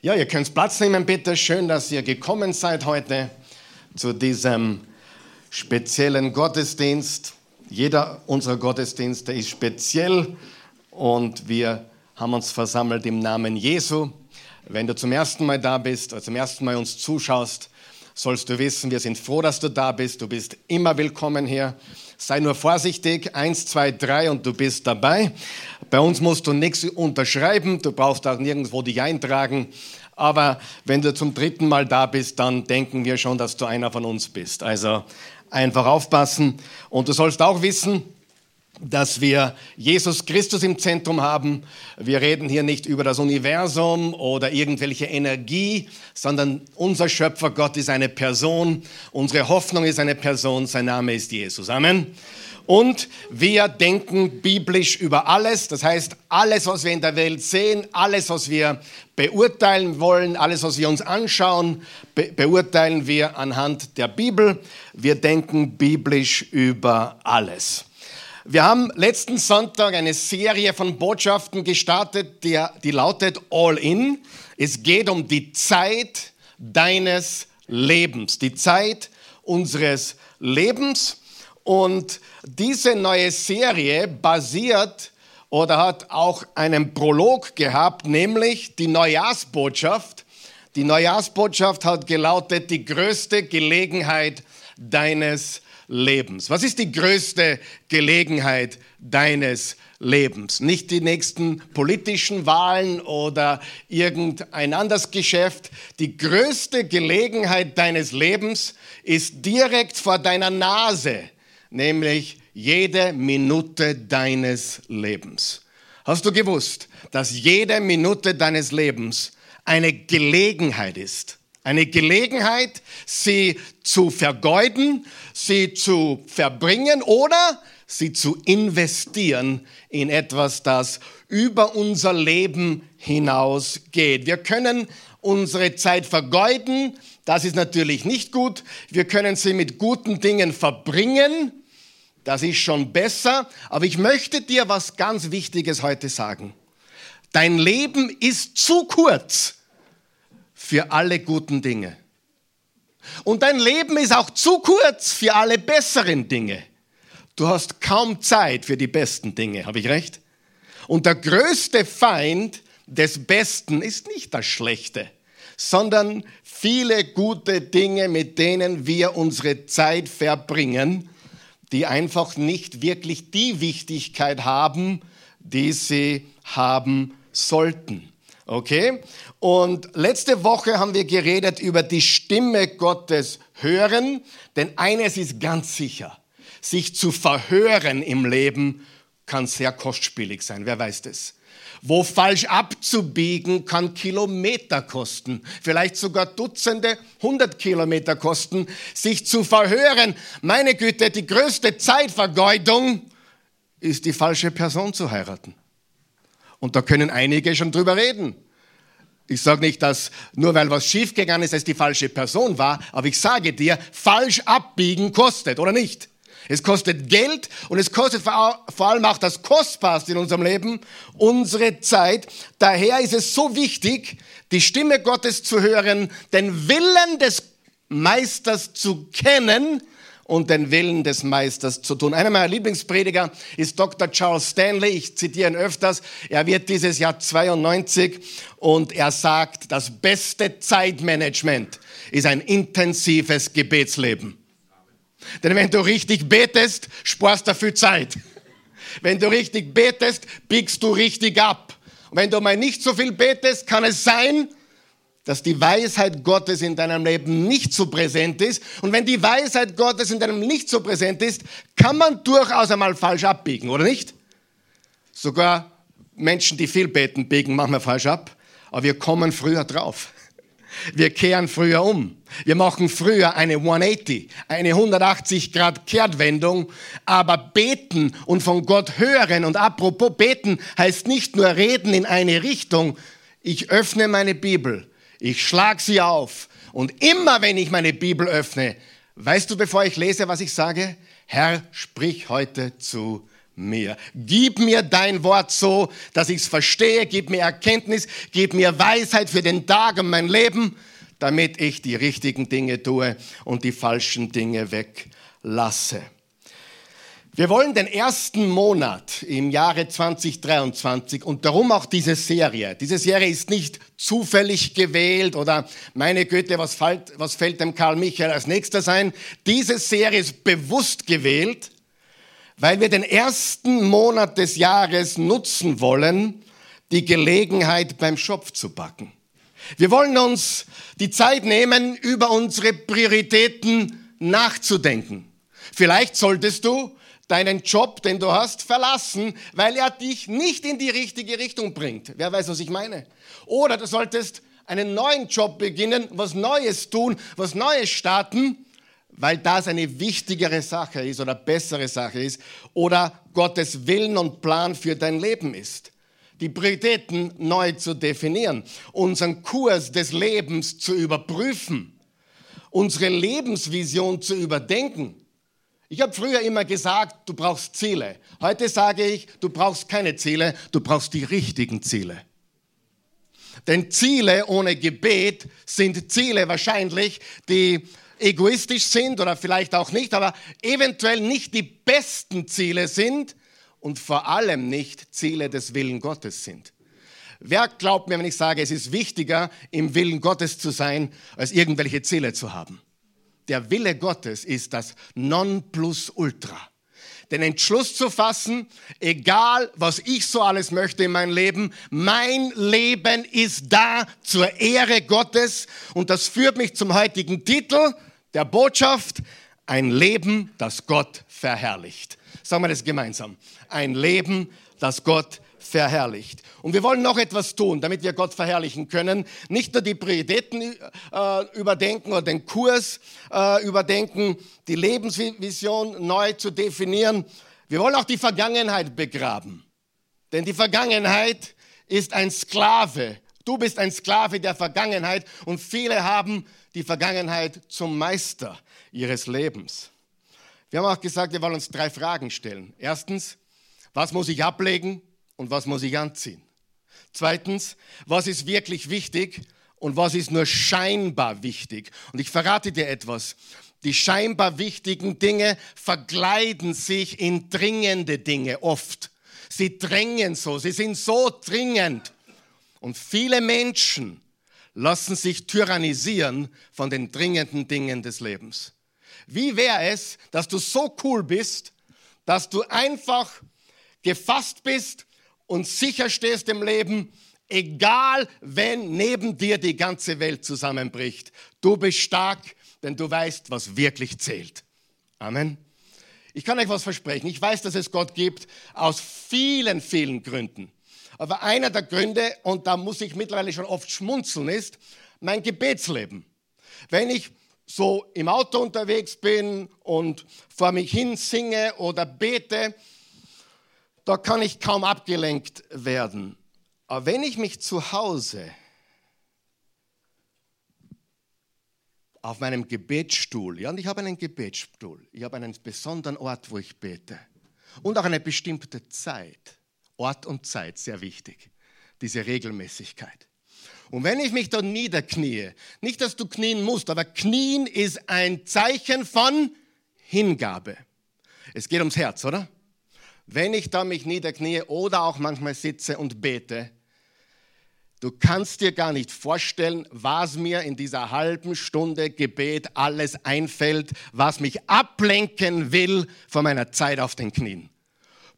Ja, ihr könnt Platz nehmen, bitte. Schön, dass ihr gekommen seid heute zu diesem speziellen Gottesdienst. Jeder unserer Gottesdienste ist speziell und wir haben uns versammelt im Namen Jesu. Wenn du zum ersten Mal da bist oder zum ersten Mal uns zuschaust, sollst du wissen, wir sind froh, dass du da bist. Du bist immer willkommen hier. Sei nur vorsichtig, eins, zwei, drei und du bist dabei. Bei uns musst du nichts unterschreiben, du brauchst auch nirgendwo dich eintragen. Aber wenn du zum dritten Mal da bist, dann denken wir schon, dass du einer von uns bist. Also einfach aufpassen. Und du sollst auch wissen, dass wir Jesus Christus im Zentrum haben. Wir reden hier nicht über das Universum oder irgendwelche Energie, sondern unser Schöpfer Gott ist eine Person, unsere Hoffnung ist eine Person, sein Name ist Jesus. Amen. Und wir denken biblisch über alles. Das heißt, alles, was wir in der Welt sehen, alles, was wir beurteilen wollen, alles, was wir uns anschauen, be beurteilen wir anhand der Bibel. Wir denken biblisch über alles. Wir haben letzten Sonntag eine Serie von Botschaften gestartet, die, die lautet All In. Es geht um die Zeit deines Lebens, die Zeit unseres Lebens. Und diese neue Serie basiert oder hat auch einen Prolog gehabt, nämlich die Neujahrsbotschaft. Die Neujahrsbotschaft hat gelautet, die größte Gelegenheit deines Lebens. Was ist die größte Gelegenheit deines Lebens? Nicht die nächsten politischen Wahlen oder irgendein anderes Geschäft. Die größte Gelegenheit deines Lebens ist direkt vor deiner Nase, nämlich jede Minute deines Lebens. Hast du gewusst, dass jede Minute deines Lebens eine Gelegenheit ist? Eine Gelegenheit, sie zu vergeuden, sie zu verbringen oder sie zu investieren in etwas, das über unser Leben hinausgeht. Wir können unsere Zeit vergeuden, das ist natürlich nicht gut. Wir können sie mit guten Dingen verbringen, das ist schon besser. Aber ich möchte dir was ganz Wichtiges heute sagen. Dein Leben ist zu kurz für alle guten Dinge. Und dein Leben ist auch zu kurz für alle besseren Dinge. Du hast kaum Zeit für die besten Dinge, habe ich recht? Und der größte Feind des Besten ist nicht das Schlechte, sondern viele gute Dinge, mit denen wir unsere Zeit verbringen, die einfach nicht wirklich die Wichtigkeit haben, die sie haben sollten. Okay? Und letzte Woche haben wir geredet über die Stimme Gottes hören, denn eines ist ganz sicher, sich zu verhören im Leben kann sehr kostspielig sein, wer weiß das? Wo falsch abzubiegen kann Kilometer kosten, vielleicht sogar Dutzende, hundert Kilometer kosten. Sich zu verhören, meine Güte, die größte Zeitvergeudung ist die falsche Person zu heiraten. Und da können einige schon drüber reden. Ich sage nicht, dass nur weil was schiefgegangen ist, es die falsche Person war, aber ich sage dir, falsch abbiegen kostet, oder nicht? Es kostet Geld und es kostet vor allem auch das Kostbarste in unserem Leben, unsere Zeit. Daher ist es so wichtig, die Stimme Gottes zu hören, den Willen des Meisters zu kennen und den Willen des Meisters zu tun. Einer meiner Lieblingsprediger ist Dr. Charles Stanley. Ich zitiere ihn öfters. Er wird dieses Jahr 92 und er sagt, das beste Zeitmanagement ist ein intensives Gebetsleben. Denn wenn du richtig betest, sparst du viel Zeit. Wenn du richtig betest, biegst du richtig ab. Und wenn du mal nicht so viel betest, kann es sein, dass die Weisheit Gottes in deinem Leben nicht so präsent ist. Und wenn die Weisheit Gottes in deinem Leben nicht so präsent ist, kann man durchaus einmal falsch abbiegen, oder nicht? Sogar Menschen, die viel beten, biegen manchmal falsch ab, aber wir kommen früher drauf. Wir kehren früher um. Wir machen früher eine 180, eine 180 Grad Kehrtwendung. Aber beten und von Gott hören und apropos beten heißt nicht nur reden in eine Richtung. Ich öffne meine Bibel ich schlage sie auf. Und immer wenn ich meine Bibel öffne, weißt du, bevor ich lese, was ich sage? Herr, sprich heute zu mir. Gib mir dein Wort so, dass ich es verstehe. Gib mir Erkenntnis, gib mir Weisheit für den Tag und mein Leben, damit ich die richtigen Dinge tue und die falschen Dinge weglasse. Wir wollen den ersten Monat im Jahre 2023 und darum auch diese Serie. Diese Serie ist nicht zufällig gewählt oder meine Güte, was fällt, was fällt dem Karl Michael als nächster ein? Diese Serie ist bewusst gewählt, weil wir den ersten Monat des Jahres nutzen wollen, die Gelegenheit beim Schopf zu backen. Wir wollen uns die Zeit nehmen, über unsere Prioritäten nachzudenken. Vielleicht solltest du deinen Job, den du hast, verlassen, weil er dich nicht in die richtige Richtung bringt. Wer weiß, was ich meine? Oder du solltest einen neuen Job beginnen, was Neues tun, was Neues starten, weil das eine wichtigere Sache ist oder bessere Sache ist oder Gottes Willen und Plan für dein Leben ist. Die Prioritäten neu zu definieren, unseren Kurs des Lebens zu überprüfen, unsere Lebensvision zu überdenken ich habe früher immer gesagt, du brauchst Ziele. Heute sage ich, du brauchst keine Ziele, du brauchst die richtigen Ziele. Denn Ziele ohne Gebet sind Ziele wahrscheinlich, die egoistisch sind oder vielleicht auch nicht, aber eventuell nicht die besten Ziele sind und vor allem nicht Ziele des Willen Gottes sind. Wer glaubt mir, wenn ich sage, es ist wichtiger, im Willen Gottes zu sein, als irgendwelche Ziele zu haben? der Wille Gottes ist das Nonplusultra. Den Entschluss zu fassen, egal was ich so alles möchte in meinem Leben, mein Leben ist da zur Ehre Gottes. Und das führt mich zum heutigen Titel der Botschaft, ein Leben, das Gott verherrlicht. Sagen wir das gemeinsam. Ein Leben, das Gott verherrlicht. Und wir wollen noch etwas tun, damit wir Gott verherrlichen können. Nicht nur die Prioritäten äh, überdenken oder den Kurs äh, überdenken, die Lebensvision neu zu definieren. Wir wollen auch die Vergangenheit begraben. Denn die Vergangenheit ist ein Sklave. Du bist ein Sklave der Vergangenheit und viele haben die Vergangenheit zum Meister ihres Lebens. Wir haben auch gesagt, wir wollen uns drei Fragen stellen. Erstens, was muss ich ablegen? und was muss ich anziehen? Zweitens, was ist wirklich wichtig und was ist nur scheinbar wichtig? Und ich verrate dir etwas. Die scheinbar wichtigen Dinge verkleiden sich in dringende Dinge oft. Sie drängen so, sie sind so dringend. Und viele Menschen lassen sich tyrannisieren von den dringenden Dingen des Lebens. Wie wäre es, dass du so cool bist, dass du einfach gefasst bist und sicher stehst im Leben, egal wenn neben dir die ganze Welt zusammenbricht. Du bist stark, denn du weißt, was wirklich zählt. Amen. Ich kann euch was versprechen. Ich weiß, dass es Gott gibt aus vielen, vielen Gründen. Aber einer der Gründe, und da muss ich mittlerweile schon oft schmunzeln, ist mein Gebetsleben. Wenn ich so im Auto unterwegs bin und vor mich hin singe oder bete, da kann ich kaum abgelenkt werden. Aber wenn ich mich zu Hause auf meinem Gebetsstuhl, ja, und ich habe einen Gebetsstuhl, ich habe einen besonderen Ort, wo ich bete und auch eine bestimmte Zeit, Ort und Zeit, sehr wichtig, diese Regelmäßigkeit. Und wenn ich mich dann niederknie, nicht, dass du knien musst, aber knien ist ein Zeichen von Hingabe. Es geht ums Herz, oder? wenn ich da mich niederknie oder auch manchmal sitze und bete, du kannst dir gar nicht vorstellen, was mir in dieser halben Stunde Gebet alles einfällt, was mich ablenken will von meiner Zeit auf den Knien.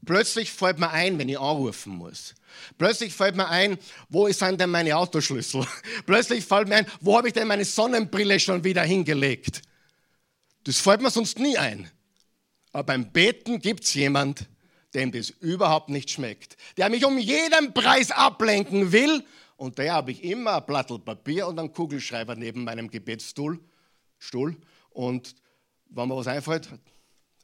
Plötzlich fällt mir ein, wenn ich anrufen muss. Plötzlich fällt mir ein, wo sind denn meine Autoschlüssel? Plötzlich fällt mir ein, wo habe ich denn meine Sonnenbrille schon wieder hingelegt? Das fällt mir sonst nie ein. Aber beim Beten gibt es jemand, dem das überhaupt nicht schmeckt, der mich um jeden Preis ablenken will. Und da habe ich immer ein Blatt Papier und einen Kugelschreiber neben meinem Gebetsstuhl. Stuhl. Und wenn mir was einfällt,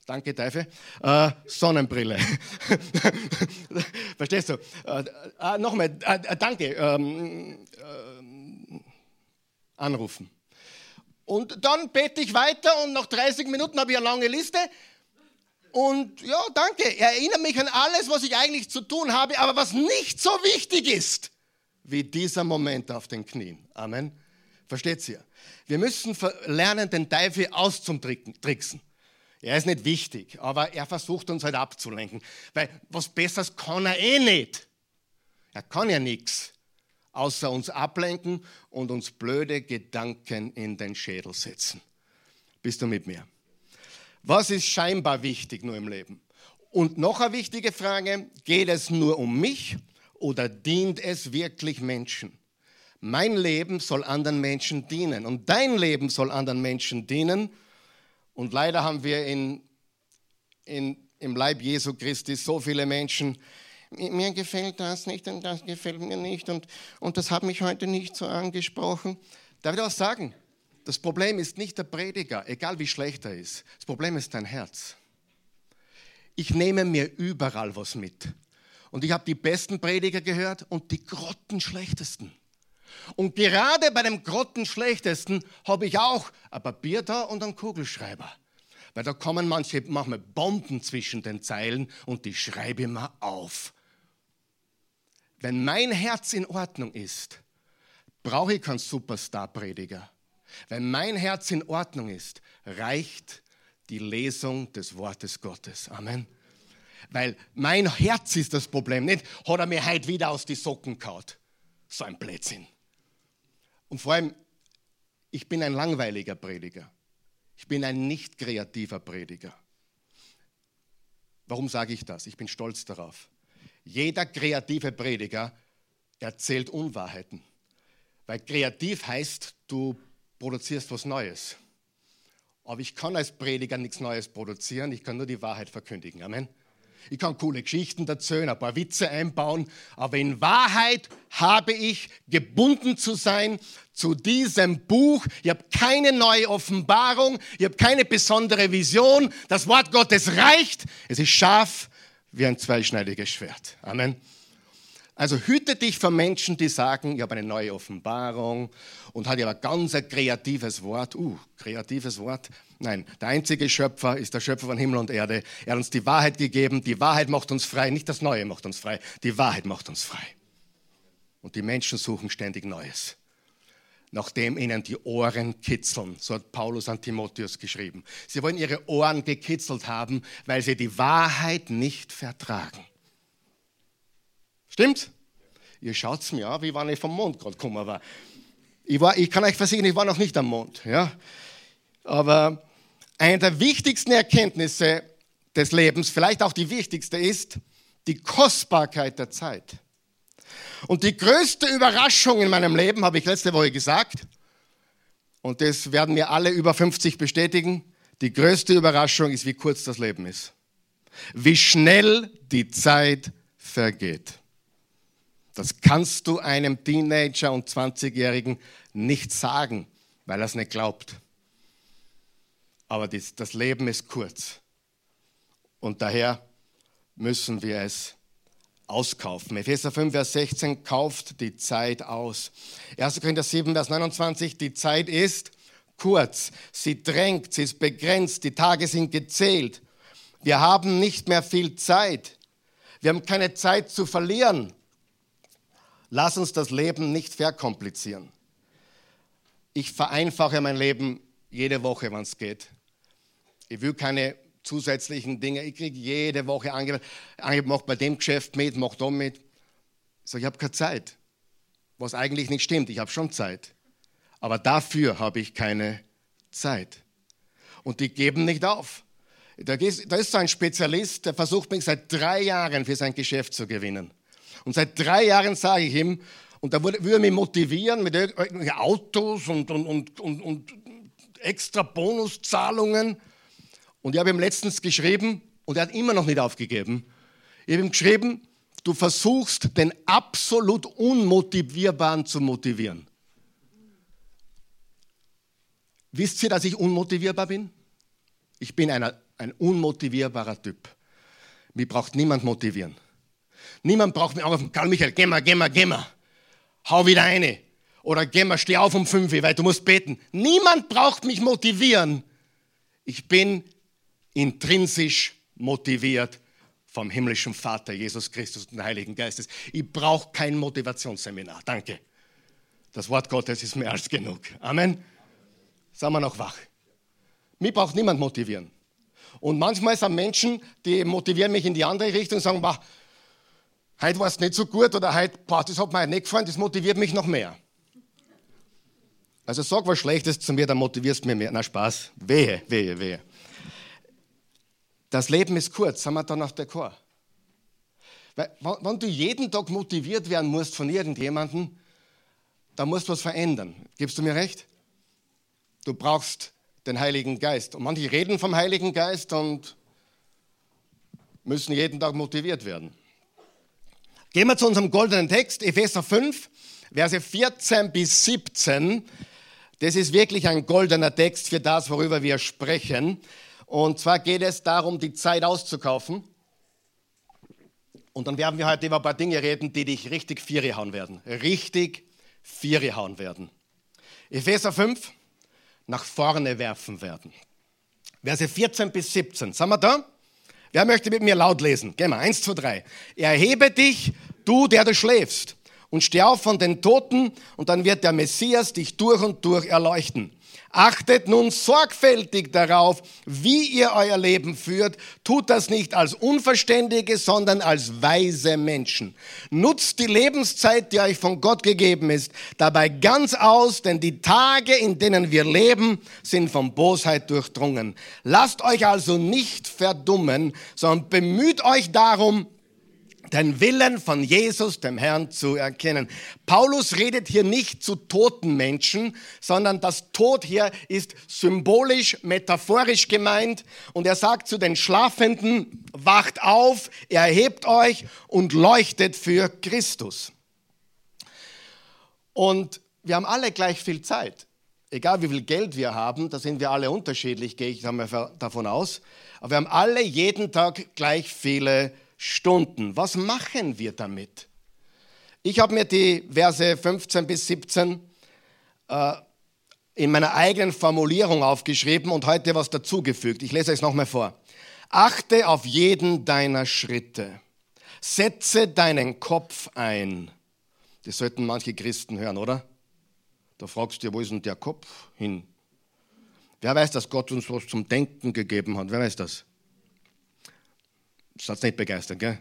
danke Teufel, äh, Sonnenbrille. Verstehst du? Äh, äh, Nochmal, äh, äh, danke. Ähm, äh, anrufen. Und dann bete ich weiter und nach 30 Minuten habe ich eine lange Liste Und ja, danke. Er erinnert mich an alles, was ich eigentlich zu tun habe, aber was nicht so wichtig ist, wie dieser Moment auf den Knien. Amen. Versteht ihr? Wir müssen lernen, den Teufel auszutricksen. Er ist nicht wichtig, aber er versucht uns halt abzulenken. Weil was Besseres kann er eh nicht. Er kann ja nichts, außer uns ablenken und uns blöde Gedanken in den Schädel setzen. Bist du mit mir? Was ist scheinbar wichtig nur im Leben? Und noch eine wichtige Frage, geht es nur um mich oder dient es wirklich Menschen? Mein Leben soll anderen Menschen dienen und dein Leben soll anderen Menschen dienen. Und leider haben wir in, in, im Leib Jesu Christi so viele Menschen, mir gefällt das nicht und das gefällt mir nicht und, und das hat mich heute nicht so angesprochen. Darf ich auch sagen, das Problem ist nicht der Prediger, egal wie schlecht er ist. Das Problem ist dein Herz. Ich nehme mir überall was mit. Und ich habe die besten Prediger gehört und die grottenschlechtesten. Und gerade bei dem grottenschlechtesten habe ich auch ein Papier da und einen Kugelschreiber. Weil da kommen manche, manchmal Bomben zwischen den Zeilen und die schreibe ich mir auf. Wenn mein Herz in Ordnung ist, brauche ich keinen Superstar-Prediger. Wenn mein Herz in Ordnung ist, reicht die Lesung des Wortes Gottes. Amen. Weil mein Herz ist das Problem, nicht hat er mir heute wieder aus die Socken kaut. So ein Blödsinn. Und vor allem, ich bin ein langweiliger Prediger. Ich bin ein nicht kreativer Prediger. Warum sage ich das? Ich bin stolz darauf. Jeder kreative Prediger erzählt Unwahrheiten. Weil kreativ heißt, du produzierst was Neues. Aber ich kann als Prediger nichts Neues produzieren, ich kann nur die Wahrheit verkündigen. Amen. Ich kann coole Geschichten erzählen, ein paar Witze einbauen, aber in Wahrheit habe ich gebunden zu sein zu diesem Buch. Ich habe keine neue Offenbarung, ich habe keine besondere Vision. Das Wort Gottes reicht. Es ist scharf wie ein zweischneidiges Schwert. Amen. Also hüte dich vor Menschen, die sagen, ich habe eine neue Offenbarung und hat ja ein ganz kreatives Wort. Uh, kreatives Wort. Nein, der einzige Schöpfer ist der Schöpfer von Himmel und Erde. Er hat uns die Wahrheit gegeben. Die Wahrheit macht uns frei. Nicht das Neue macht uns frei. Die Wahrheit macht uns frei. Und die Menschen suchen ständig Neues. Nachdem ihnen die Ohren kitzeln. So hat Paulus an Timotheus geschrieben. Sie wollen ihre Ohren gekitzelt haben, weil sie die Wahrheit nicht vertragen. Stimmt? Ihr schaut es mir an, wie wann ich vom Mond gerade gekommen war. Ich, war. ich kann euch versichern, ich war noch nicht am Mond. Ja? Aber eine der wichtigsten Erkenntnisse des Lebens, vielleicht auch die wichtigste, ist die Kostbarkeit der Zeit. Und die größte Überraschung in meinem Leben, habe ich letzte Woche gesagt, und das werden mir alle über 50 bestätigen, die größte Überraschung ist, wie kurz das Leben ist. Wie schnell die Zeit vergeht. Das kannst du einem Teenager und 20-Jährigen nicht sagen, weil er es nicht glaubt. Aber das, das Leben ist kurz. Und daher müssen wir es auskaufen. Epheser 5, Vers 16, kauft die Zeit aus. 1. Korinther 7, Vers 29, die Zeit ist kurz, sie drängt, sie ist begrenzt, die Tage sind gezählt. Wir haben nicht mehr viel Zeit. Wir haben keine Zeit zu verlieren. Lass uns das Leben nicht verkomplizieren. Ich vereinfache mein Leben jede Woche, wenn es geht. Ich will keine zusätzlichen Dinge. Ich kriege jede Woche Angebote, mach bei dem Geschäft mit, mach da mit. Ich sage, ich habe keine Zeit. Was eigentlich nicht stimmt, ich habe schon Zeit. Aber dafür habe ich keine Zeit. Und die geben nicht auf. Da ist so ein Spezialist, der versucht mich seit drei Jahren für sein Geschäft zu gewinnen. Und seit drei Jahren sage ich ihm, und da würde, er mich motivieren mit Autos und, und, und, und extra Bonuszahlungen. Und ich habe ihm letztens geschrieben, und er hat immer noch nicht aufgegeben, ich habe ihm geschrieben, du versuchst den absolut Unmotivierbaren zu motivieren. Wisst ihr, dass ich unmotivierbar bin? Ich bin einer, ein unmotivierbarer Typ. Mich braucht niemand motivieren. Niemand braucht mich anrufen, Karl Michael, geh mal, geh mal, geh mal. Hau wieder eine. Oder geh mal, steh auf um fünf, weil du musst beten. Niemand braucht mich motivieren. Ich bin intrinsisch motiviert vom himmlischen Vater Jesus Christus und dem Heiligen Geistes. Ich brauche kein Motivationsseminar. Danke. Das Wort Gottes ist mehr als genug. Amen. Sagen wir noch wach. Mich braucht niemand motivieren. Und manchmal sind Menschen, die motivieren mich in die andere Richtung und sagen, bah, heute war es nicht so gut oder heute, boah, das hat mir nicht gefallen, das motiviert mich noch mehr. Also sag was Schlechtes zu mir, dann motivierst du mich mehr. Na Spaß, wehe, wehe, wehe. Das Leben ist kurz, sind wir dann auf der Chor. Weil, wenn du jeden Tag motiviert werden musst von irgendjemandem, dann musst du was verändern. Gibst du mir recht? Du brauchst den Heiligen Geist. Und manche reden vom Heiligen Geist und müssen jeden Tag motiviert werden. Gehen wir zu unserem goldenen Text, Epheser 5, Verse 14 bis 17. Das ist wirklich ein goldener Text für das, worüber wir sprechen. Und zwar geht es darum, die Zeit auszukaufen. Und dann werden wir heute über ein paar Dinge reden, die dich richtig Viere hauen werden. Richtig Viere hauen werden. Epheser 5, nach vorne werfen werden. Verse 14 bis 17. Sind wir da? Wer möchte mit mir laut lesen? Gehen wir. Eins, zwei, drei. Erhebe dich, du, der du schläfst, und steh auf von den Toten, und dann wird der Messias dich durch und durch erleuchten. Achtet nun sorgfältig darauf, wie ihr euer Leben führt. Tut das nicht als Unverständige, sondern als weise Menschen. Nutzt die Lebenszeit, die euch von Gott gegeben ist, dabei ganz aus, denn die Tage, in denen wir leben, sind von Bosheit durchdrungen. Lasst euch also nicht verdummen, sondern bemüht euch darum, den Willen von Jesus, dem Herrn, zu erkennen. Paulus redet hier nicht zu toten Menschen, sondern das Tod hier ist symbolisch, metaphorisch gemeint. Und er sagt zu den Schlafenden, wacht auf, erhebt euch und leuchtet für Christus. Und wir haben alle gleich viel Zeit. Egal wie viel Geld wir haben, da sind wir alle unterschiedlich, gehe ich davon aus. Aber wir haben alle jeden Tag gleich viele Zeit. Stunden. Was machen wir damit? Ich habe mir die Verse 15 bis 17 äh, in meiner eigenen Formulierung aufgeschrieben und heute was dazugefügt. Ich lese es nochmal vor. Achte auf jeden deiner Schritte. Setze deinen Kopf ein. Das sollten manche Christen hören, oder? Da fragst du, wo ist denn der Kopf hin? Wer weiß, dass Gott uns was zum Denken gegeben hat? Wer weiß das? Hat nicht begeistert, gell?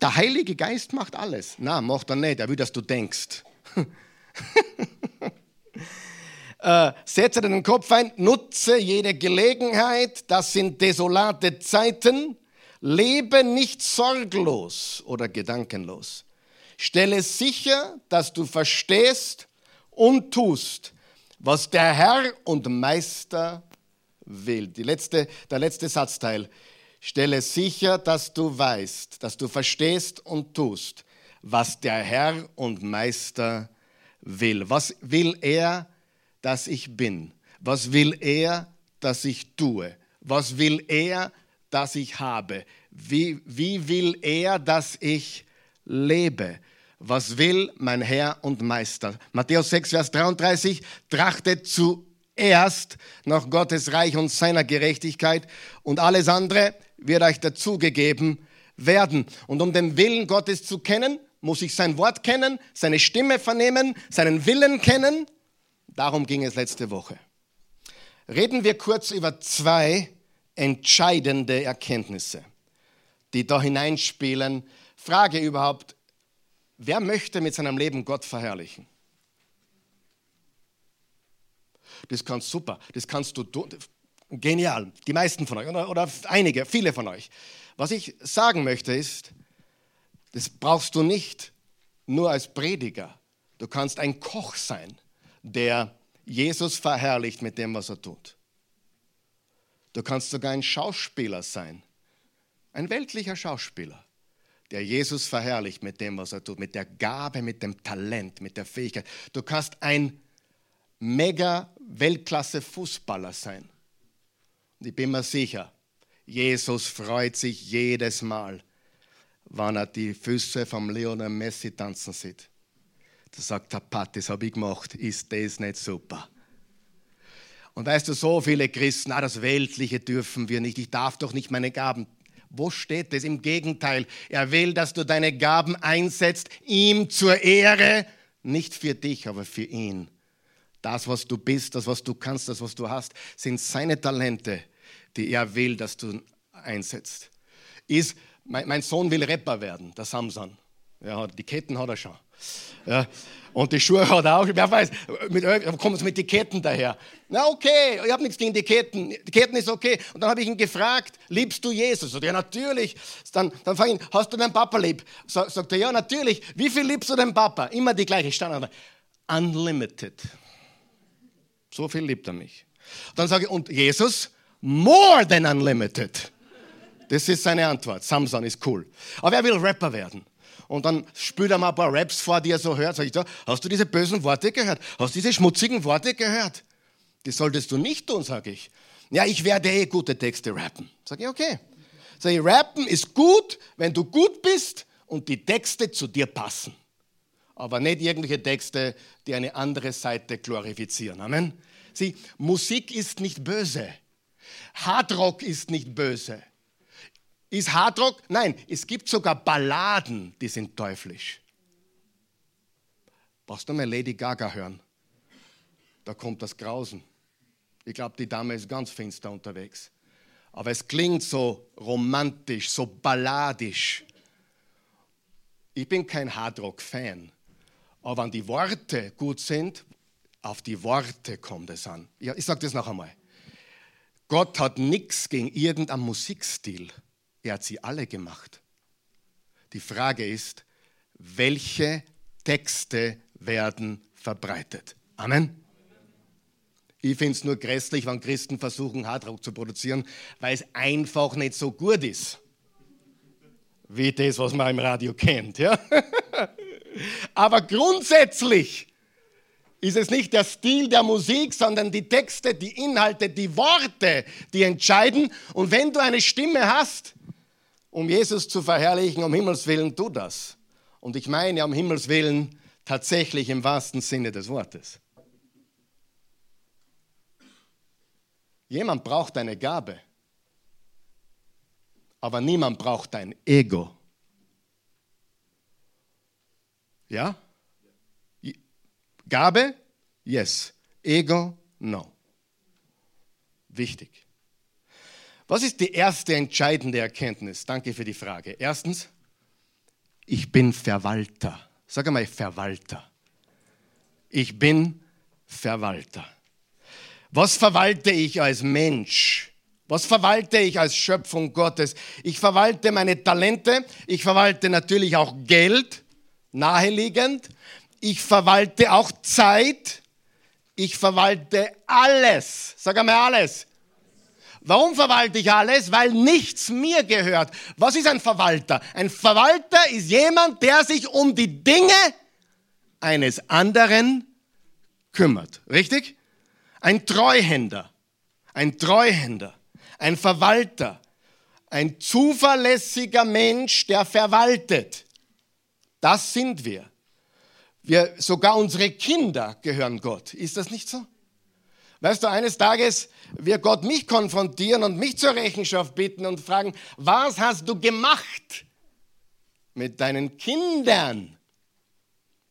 Der Heilige Geist macht alles. Na, macht er nicht. Er will, dass du denkst. äh, setze deinen Kopf ein, nutze jede Gelegenheit. Das sind desolate Zeiten. Lebe nicht sorglos oder gedankenlos. Stelle sicher, dass du verstehst und tust, was der Herr und Meister will. Die letzte, der letzte Satzteil. Stelle sicher, dass du weißt, dass du verstehst und tust, was der Herr und Meister will. Was will er, dass ich bin? Was will er, dass ich tue? Was will er, dass ich habe? Wie, wie will er, dass ich lebe? Was will mein Herr und Meister? Matthäus 6, Vers 33, trachtet zuerst nach Gottes Reich und seiner Gerechtigkeit und alles andere wird euch dazugegeben werden. Und um den Willen Gottes zu kennen, muss ich sein Wort kennen, seine Stimme vernehmen, seinen Willen kennen. Darum ging es letzte Woche. Reden wir kurz über zwei entscheidende Erkenntnisse, die da hineinspielen. Frage überhaupt, wer möchte mit seinem Leben Gott verherrlichen? Das kannst super, das kannst du tun. Genial, die meisten von euch oder, oder einige, viele von euch. Was ich sagen möchte ist, das brauchst du nicht nur als Prediger. Du kannst ein Koch sein, der Jesus verherrlicht mit dem, was er tut. Du kannst sogar ein Schauspieler sein, ein weltlicher Schauspieler, der Jesus verherrlicht mit dem, was er tut, mit der Gabe, mit dem Talent, mit der Fähigkeit. Du kannst ein mega Weltklasse Fußballer sein ich bin mir sicher, Jesus freut sich jedes Mal, wenn er die Füße vom Lionel Messi tanzen sieht. Da sagt er, Pat, das habe ich gemacht, ist das nicht super? Und weißt du, so viele Christen, ah, das Weltliche dürfen wir nicht, ich darf doch nicht meine Gaben. Wo steht es? Im Gegenteil, er will, dass du deine Gaben einsetzt, ihm zur Ehre, nicht für dich, aber für ihn. Das, was du bist, das, was du kannst, das, was du hast, sind seine Talente, die er will, dass du einsetzt. Ist, mein, mein Sohn will Rapper werden, der Samson. Ja, die Ketten hat er schon. Ja, und die Schuhe hat er auch. Wer weiß, mit, es mit die Ketten daher. Na okay, ich habe nichts gegen die Ketten. Die Ketten ist okay. Und dann habe ich ihn gefragt, liebst du Jesus? Und ja, natürlich. Dann, dann frage ich ihn, hast du deinen Papa lieb? So, sagt er, ja, natürlich. Wie viel liebst du deinen Papa? Immer die gleiche Standard. Unlimited. So viel liebt er mich. Dann sage ich, und Jesus? More than unlimited. Das ist seine Antwort. Samson ist cool. Aber er will Rapper werden. Und dann spült er mal ein paar Raps vor, die er so hört. Sag ich hast du diese bösen Worte gehört? Hast du diese schmutzigen Worte gehört? Die solltest du nicht tun, sage ich. Ja, ich werde eh gute Texte rappen. Sag ich, okay. Sag ich, rappen ist gut, wenn du gut bist und die Texte zu dir passen. Aber nicht irgendwelche Texte, die eine andere Seite glorifizieren. Amen. Sieh, Musik ist nicht böse. Hardrock ist nicht böse. Ist Hardrock? Nein, es gibt sogar Balladen, die sind teuflisch. Brauchst du mal Lady Gaga hören? Da kommt das Grausen. Ich glaube, die Dame ist ganz finster unterwegs. Aber es klingt so romantisch, so balladisch. Ich bin kein Hardrock-Fan. Aber wenn die Worte gut sind, auf die Worte kommt es an. Ja, ich sage das noch einmal. Gott hat nichts gegen irgendeinen Musikstil. Er hat sie alle gemacht. Die Frage ist, welche Texte werden verbreitet? Amen. Ich finde es nur grässlich, wenn Christen versuchen, Hardrock zu produzieren, weil es einfach nicht so gut ist. Wie das, was man im Radio kennt. Ja? Aber grundsätzlich ist es nicht der Stil der Musik, sondern die Texte, die Inhalte, die Worte, die entscheiden. Und wenn du eine Stimme hast, um Jesus zu verherrlichen, um Himmels Willen, tu das. Und ich meine um Himmels Willen tatsächlich im wahrsten Sinne des Wortes. Jemand braucht eine Gabe, aber niemand braucht ein Ego. Ja? Gabe? Yes. Ego? No. Wichtig. Was ist die erste entscheidende Erkenntnis? Danke für die Frage. Erstens, ich bin Verwalter. Sag einmal Verwalter. Ich bin Verwalter. Was verwalte ich als Mensch? Was verwalte ich als Schöpfung Gottes? Ich verwalte meine Talente, ich verwalte natürlich auch Geld, naheliegend. Ich verwalte auch Zeit, ich verwalte alles. Sag einmal alles. Warum verwalte ich alles? Weil nichts mir gehört. Was ist ein Verwalter? Ein Verwalter ist jemand, der sich um die Dinge eines anderen kümmert. Richtig? Ein Treuhänder. Ein Treuhänder. Ein Verwalter. Ein zuverlässiger Mensch, der verwaltet. Das sind wir. Wir, sogar unsere Kinder gehören Gott. Ist das nicht so? Weißt du, eines Tages wird Gott mich konfrontieren und mich zur Rechenschaft bitten und fragen, was hast du gemacht mit deinen Kindern?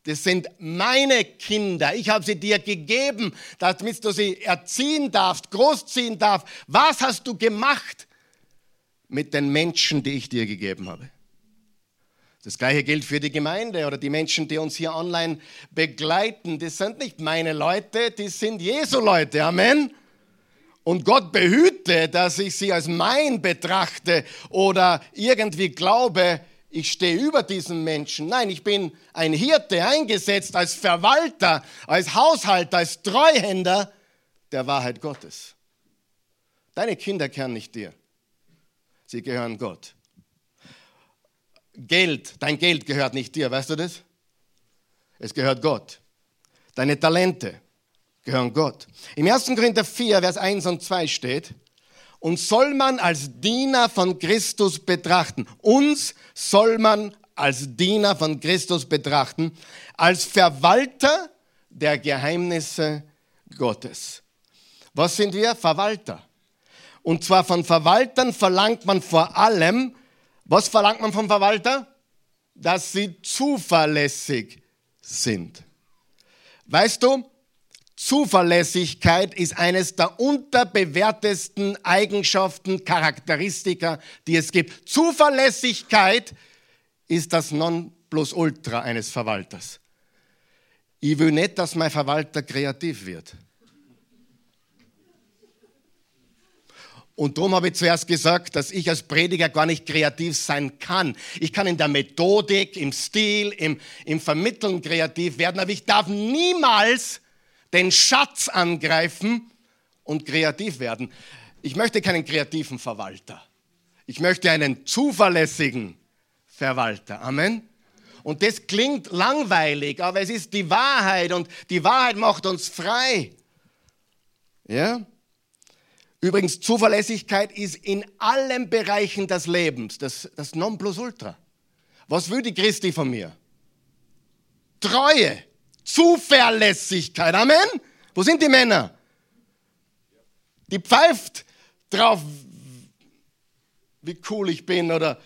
Das sind meine Kinder. Ich habe sie dir gegeben, damit du sie erziehen darfst, großziehen darfst. Was hast du gemacht mit den Menschen, die ich dir gegeben habe? Das gleiche gilt für die Gemeinde oder die Menschen, die uns hier online begleiten. Das sind nicht meine Leute, die sind Jesu Leute. Amen. Und Gott behüte, dass ich sie als mein betrachte oder irgendwie glaube, ich stehe über diesen Menschen. Nein, ich bin ein Hirte eingesetzt als Verwalter, als Haushalter, als Treuhänder der Wahrheit Gottes. Deine Kinder gehören nicht dir. Sie gehören Gott. Geld, dein Geld gehört nicht dir, weißt du das? Es gehört Gott. Deine Talente gehören Gott. Im 1. Korinther 4, Vers 1 und 2 steht, und soll man als Diener von Christus betrachten. Uns soll man als Diener von Christus betrachten, als Verwalter der Geheimnisse Gottes. Was sind wir? Verwalter. Und zwar von Verwaltern verlangt man vor allem, was verlangt man vom Verwalter? Dass sie zuverlässig sind. Weißt du, Zuverlässigkeit ist eines der unterbewertesten Eigenschaften, Charakteristika, die es gibt. Zuverlässigkeit ist das Nonplusultra eines Verwalters. Ich will nicht, dass mein Verwalter kreativ wird. Und darum habe ich zuerst gesagt, dass ich als Prediger gar nicht kreativ sein kann. Ich kann in der Methodik, im Stil, im, im Vermitteln kreativ werden, aber ich darf niemals den Schatz angreifen und kreativ werden. Ich möchte keinen kreativen Verwalter. Ich möchte einen zuverlässigen Verwalter. Amen. Und das klingt langweilig, aber es ist die Wahrheit und die Wahrheit macht uns frei. Ja? Übrigens, Zuverlässigkeit ist in allen Bereichen des Lebens das, das Nonplusultra. Was will die Christi von mir? Treue, Zuverlässigkeit. Amen. Wo sind die Männer? Die pfeift drauf, wie cool ich bin oder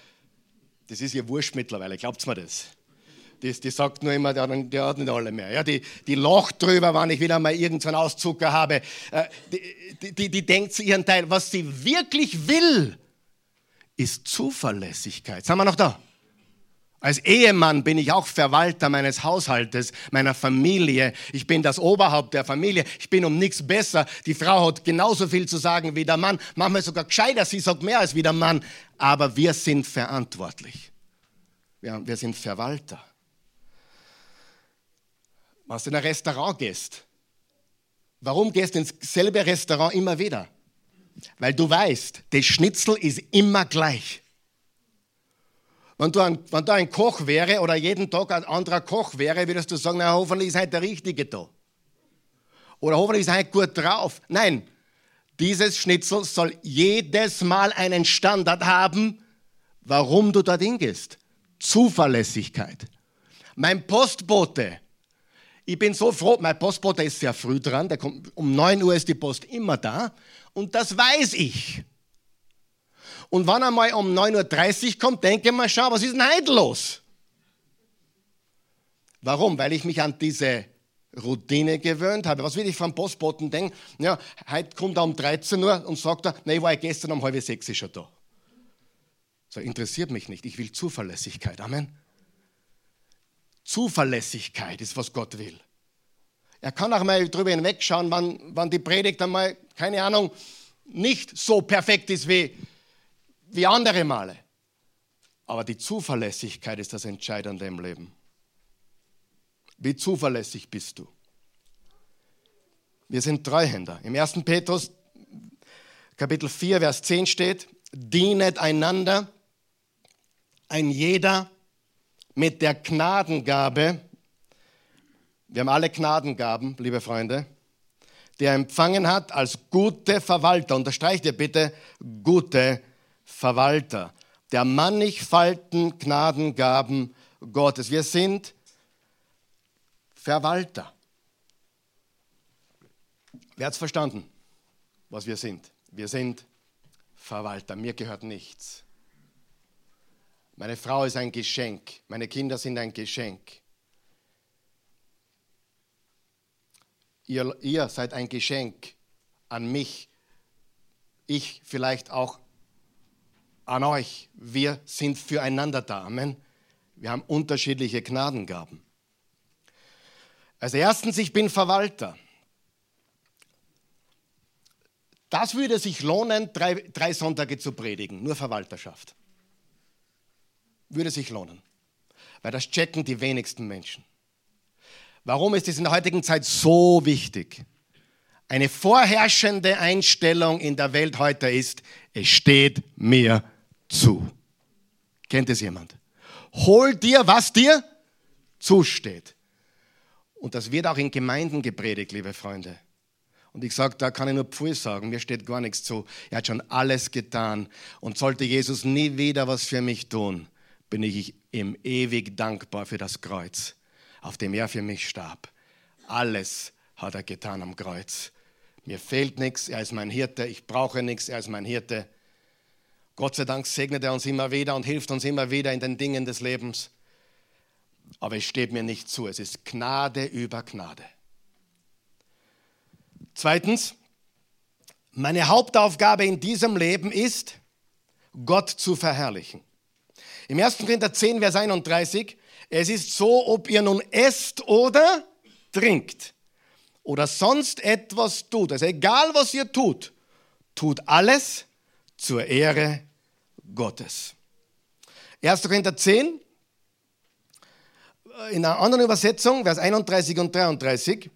das ist ihr Wurscht mittlerweile, glaubt mir das? Die, die sagt nur immer, die, die hat nicht alle mehr. Ja, die, die lacht drüber, wenn ich wieder mal irgendeinen Auszucker habe. Äh, die, die, die denkt zu ihren Teil, was sie wirklich will, ist Zuverlässigkeit. Sind wir noch da? Als Ehemann bin ich auch Verwalter meines Haushaltes, meiner Familie. Ich bin das Oberhaupt der Familie. Ich bin um nichts besser. Die Frau hat genauso viel zu sagen wie der Mann. Manchmal sogar gescheiter. Sie sagt mehr als wie der Mann. Aber wir sind verantwortlich. Wir, wir sind Verwalter. Wenn du in ein Restaurant gehst, warum gehst du ins selbe Restaurant immer wieder? Weil du weißt, das Schnitzel ist immer gleich. Wenn du, ein, wenn du ein Koch wäre oder jeden Tag ein anderer Koch wäre, würdest du sagen, na, hoffentlich ist heute der Richtige da. Oder hoffentlich ist er heute gut drauf. Nein, dieses Schnitzel soll jedes Mal einen Standard haben, warum du dorthin gehst. Zuverlässigkeit. Mein Postbote ich bin so froh, mein Postbote ist sehr früh dran, der kommt, um 9 Uhr ist die Post immer da und das weiß ich. Und wenn er mal um 9.30 Uhr kommt, denke ich mal, schau, was ist denn heute los? Warum? Weil ich mich an diese Routine gewöhnt habe. Was will ich vom Postboten denken? Ja, heute kommt er um 13 Uhr und sagt er, nee, war gestern um halb sechs schon da. So interessiert mich nicht. Ich will Zuverlässigkeit. Amen. Zuverlässigkeit ist, was Gott will. Er kann auch mal drüber hinwegschauen, wann, wann die Predigt einmal, keine Ahnung, nicht so perfekt ist wie, wie andere Male. Aber die Zuverlässigkeit ist das Entscheidende im Leben. Wie zuverlässig bist du? Wir sind Treuhänder. Im 1. Petrus Kapitel 4, Vers 10 steht, dienet einander, ein jeder mit der Gnadengabe, wir haben alle Gnadengaben, liebe Freunde, der empfangen hat als gute Verwalter, unterstreicht ihr bitte, gute Verwalter, der mannigfalten Gnadengaben Gottes. Wir sind Verwalter. Wer hat es verstanden, was wir sind? Wir sind Verwalter. Mir gehört nichts. Meine Frau ist ein Geschenk. Meine Kinder sind ein Geschenk. Ihr, ihr seid ein Geschenk an mich. Ich vielleicht auch an euch. Wir sind füreinander da. Amen. Wir haben unterschiedliche Gnadengaben. Als erstens, ich bin Verwalter. Das würde sich lohnen, drei, drei Sonntage zu predigen, nur Verwalterschaft würde sich lohnen, weil das checken die wenigsten Menschen. Warum ist es in der heutigen Zeit so wichtig? Eine vorherrschende Einstellung in der Welt heute ist, es steht mir zu. Kennt es jemand? Hol dir, was dir zusteht. Und das wird auch in Gemeinden gepredigt, liebe Freunde. Und ich sage, da kann ich nur Pfui sagen, mir steht gar nichts zu. Er hat schon alles getan. Und sollte Jesus nie wieder was für mich tun, bin ich ihm ewig dankbar für das Kreuz, auf dem er für mich starb. Alles hat er getan am Kreuz. Mir fehlt nichts, er ist mein Hirte, ich brauche nichts, er ist mein Hirte. Gott sei Dank segnet er uns immer wieder und hilft uns immer wieder in den Dingen des Lebens. Aber es steht mir nicht zu, es ist Gnade über Gnade. Zweitens, meine Hauptaufgabe in diesem Leben ist, Gott zu verherrlichen. Im 1. Korinther 10, Vers 31, es ist so, ob ihr nun esst oder trinkt oder sonst etwas tut, also egal was ihr tut, tut alles zur Ehre Gottes. 1. Korinther 10, in einer anderen Übersetzung, Vers 31 und 33,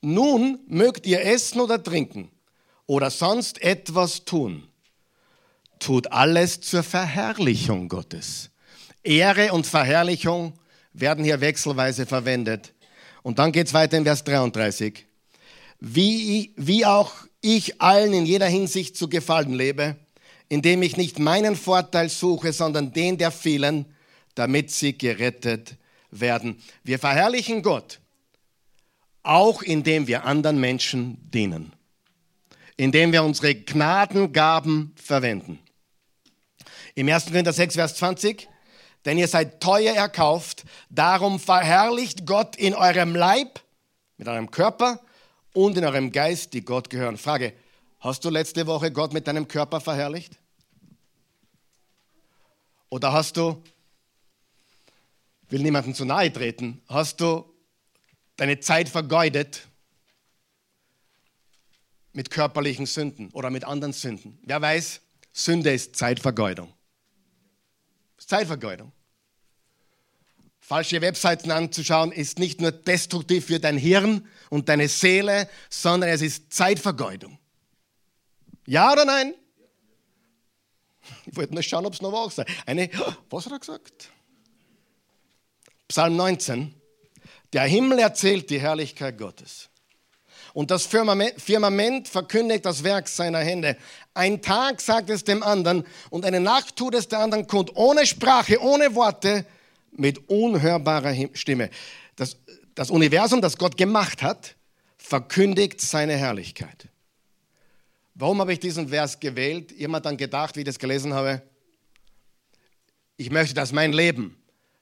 nun mögt ihr essen oder trinken oder sonst etwas tun. Tut alles zur Verherrlichung Gottes. Ehre und Verherrlichung werden hier wechselweise verwendet. Und dann geht es weiter in Vers 33. Wie, wie auch ich allen in jeder Hinsicht zu gefallen lebe, indem ich nicht meinen Vorteil suche, sondern den der vielen, damit sie gerettet werden. Wir verherrlichen Gott, auch indem wir anderen Menschen dienen, indem wir unsere Gnadengaben verwenden. Im 1. Korinther 6, Vers 20, denn ihr seid teuer erkauft, darum verherrlicht Gott in eurem Leib, mit eurem Körper und in eurem Geist, die Gott gehören. Frage, hast du letzte Woche Gott mit deinem Körper verherrlicht? Oder hast du, will niemandem zu nahe treten, hast du deine Zeit vergeudet mit körperlichen Sünden oder mit anderen Sünden? Wer weiß, Sünde ist Zeitvergeudung. Zeitvergeudung. Falsche Webseiten anzuschauen ist nicht nur destruktiv für dein Hirn und deine Seele, sondern es ist Zeitvergeudung. Ja oder nein? Ich wollte nur schauen, ob es noch wahr ist. Eine, was hat er gesagt? Psalm 19. Der Himmel erzählt die Herrlichkeit Gottes. Und das Firmament verkündigt das Werk seiner Hände. Ein Tag sagt es dem anderen und eine Nacht tut es der anderen kund, ohne Sprache, ohne Worte, mit unhörbarer Stimme. Das, das Universum, das Gott gemacht hat, verkündigt seine Herrlichkeit. Warum habe ich diesen Vers gewählt? Jemand dann gedacht, wie ich das gelesen habe, ich möchte, dass mein Leben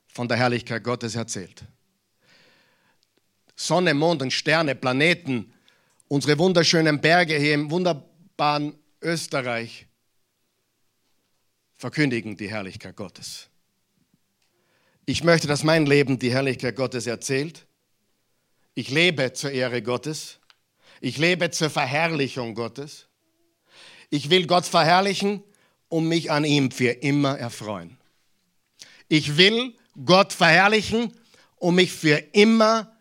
von der Herrlichkeit Gottes erzählt. Sonne, Mond und Sterne, Planeten, unsere wunderschönen Berge hier im wunderbaren Österreich verkündigen die Herrlichkeit Gottes. Ich möchte, dass mein Leben die Herrlichkeit Gottes erzählt. Ich lebe zur Ehre Gottes. Ich lebe zur Verherrlichung Gottes. Ich will Gott verherrlichen und mich an ihm für immer erfreuen. Ich will Gott verherrlichen und mich für immer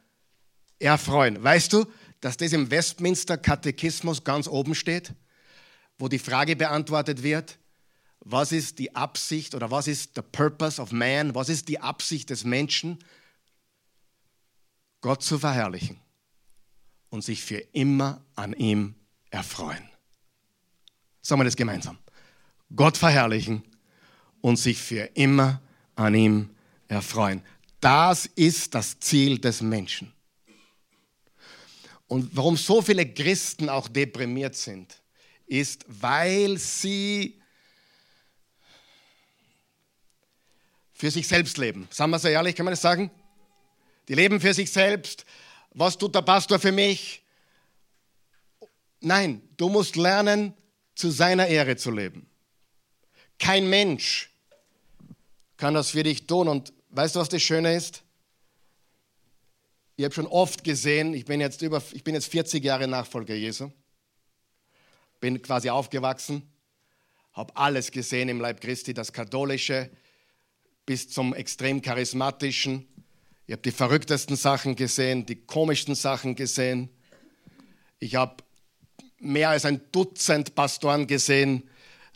erfreuen. Weißt du, dass das im Westminster Katechismus ganz oben steht, wo die Frage beantwortet wird, was ist die Absicht oder was ist the purpose of man, was ist die Absicht des Menschen, Gott zu verherrlichen und sich für immer an ihm erfreuen. Sagen wir das gemeinsam. Gott verherrlichen und sich für immer an ihm erfreuen. Das ist das Ziel des Menschen. Und warum so viele Christen auch deprimiert sind, ist, weil sie für sich selbst leben. Sagen wir so ehrlich, kann man das sagen? Die leben für sich selbst. Was tut der Pastor für mich? Nein, du musst lernen, zu seiner Ehre zu leben. Kein Mensch kann das für dich tun. Und weißt du, was das Schöne ist? Ich habe schon oft gesehen, ich bin, jetzt über, ich bin jetzt 40 Jahre Nachfolger Jesu, bin quasi aufgewachsen, habe alles gesehen im Leib Christi, das Katholische bis zum extrem charismatischen. Ich habe die verrücktesten Sachen gesehen, die komischsten Sachen gesehen. Ich habe mehr als ein Dutzend Pastoren gesehen,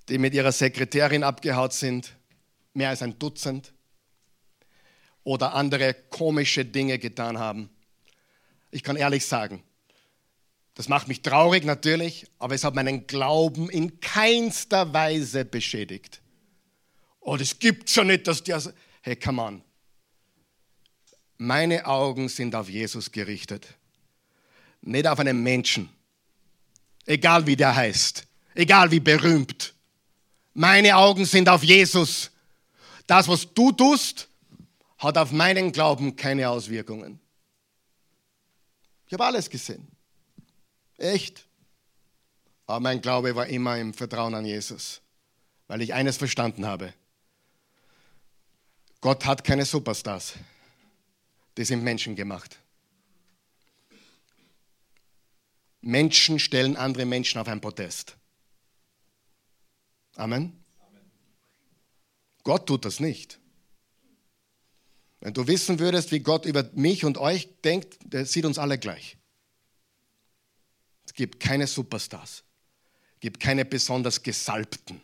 die mit ihrer Sekretärin abgehaut sind. Mehr als ein Dutzend oder andere komische Dinge getan haben. Ich kann ehrlich sagen, das macht mich traurig natürlich, aber es hat meinen Glauben in keinster Weise beschädigt. Oh, das gibt schon nicht, dass der. Hey, come on. Meine Augen sind auf Jesus gerichtet, nicht auf einen Menschen. egal wie der heißt, egal wie berühmt. Meine Augen sind auf Jesus. Das, was du tust, hat auf meinen Glauben keine Auswirkungen. Ich habe alles gesehen. Echt. Aber mein Glaube war immer im Vertrauen an Jesus, weil ich eines verstanden habe. Gott hat keine Superstars. Die sind Menschen gemacht. Menschen stellen andere Menschen auf ein Podest. Amen. Gott tut das nicht. Wenn du wissen würdest, wie Gott über mich und euch denkt, der sieht uns alle gleich. Es gibt keine Superstars. Es gibt keine besonders Gesalbten.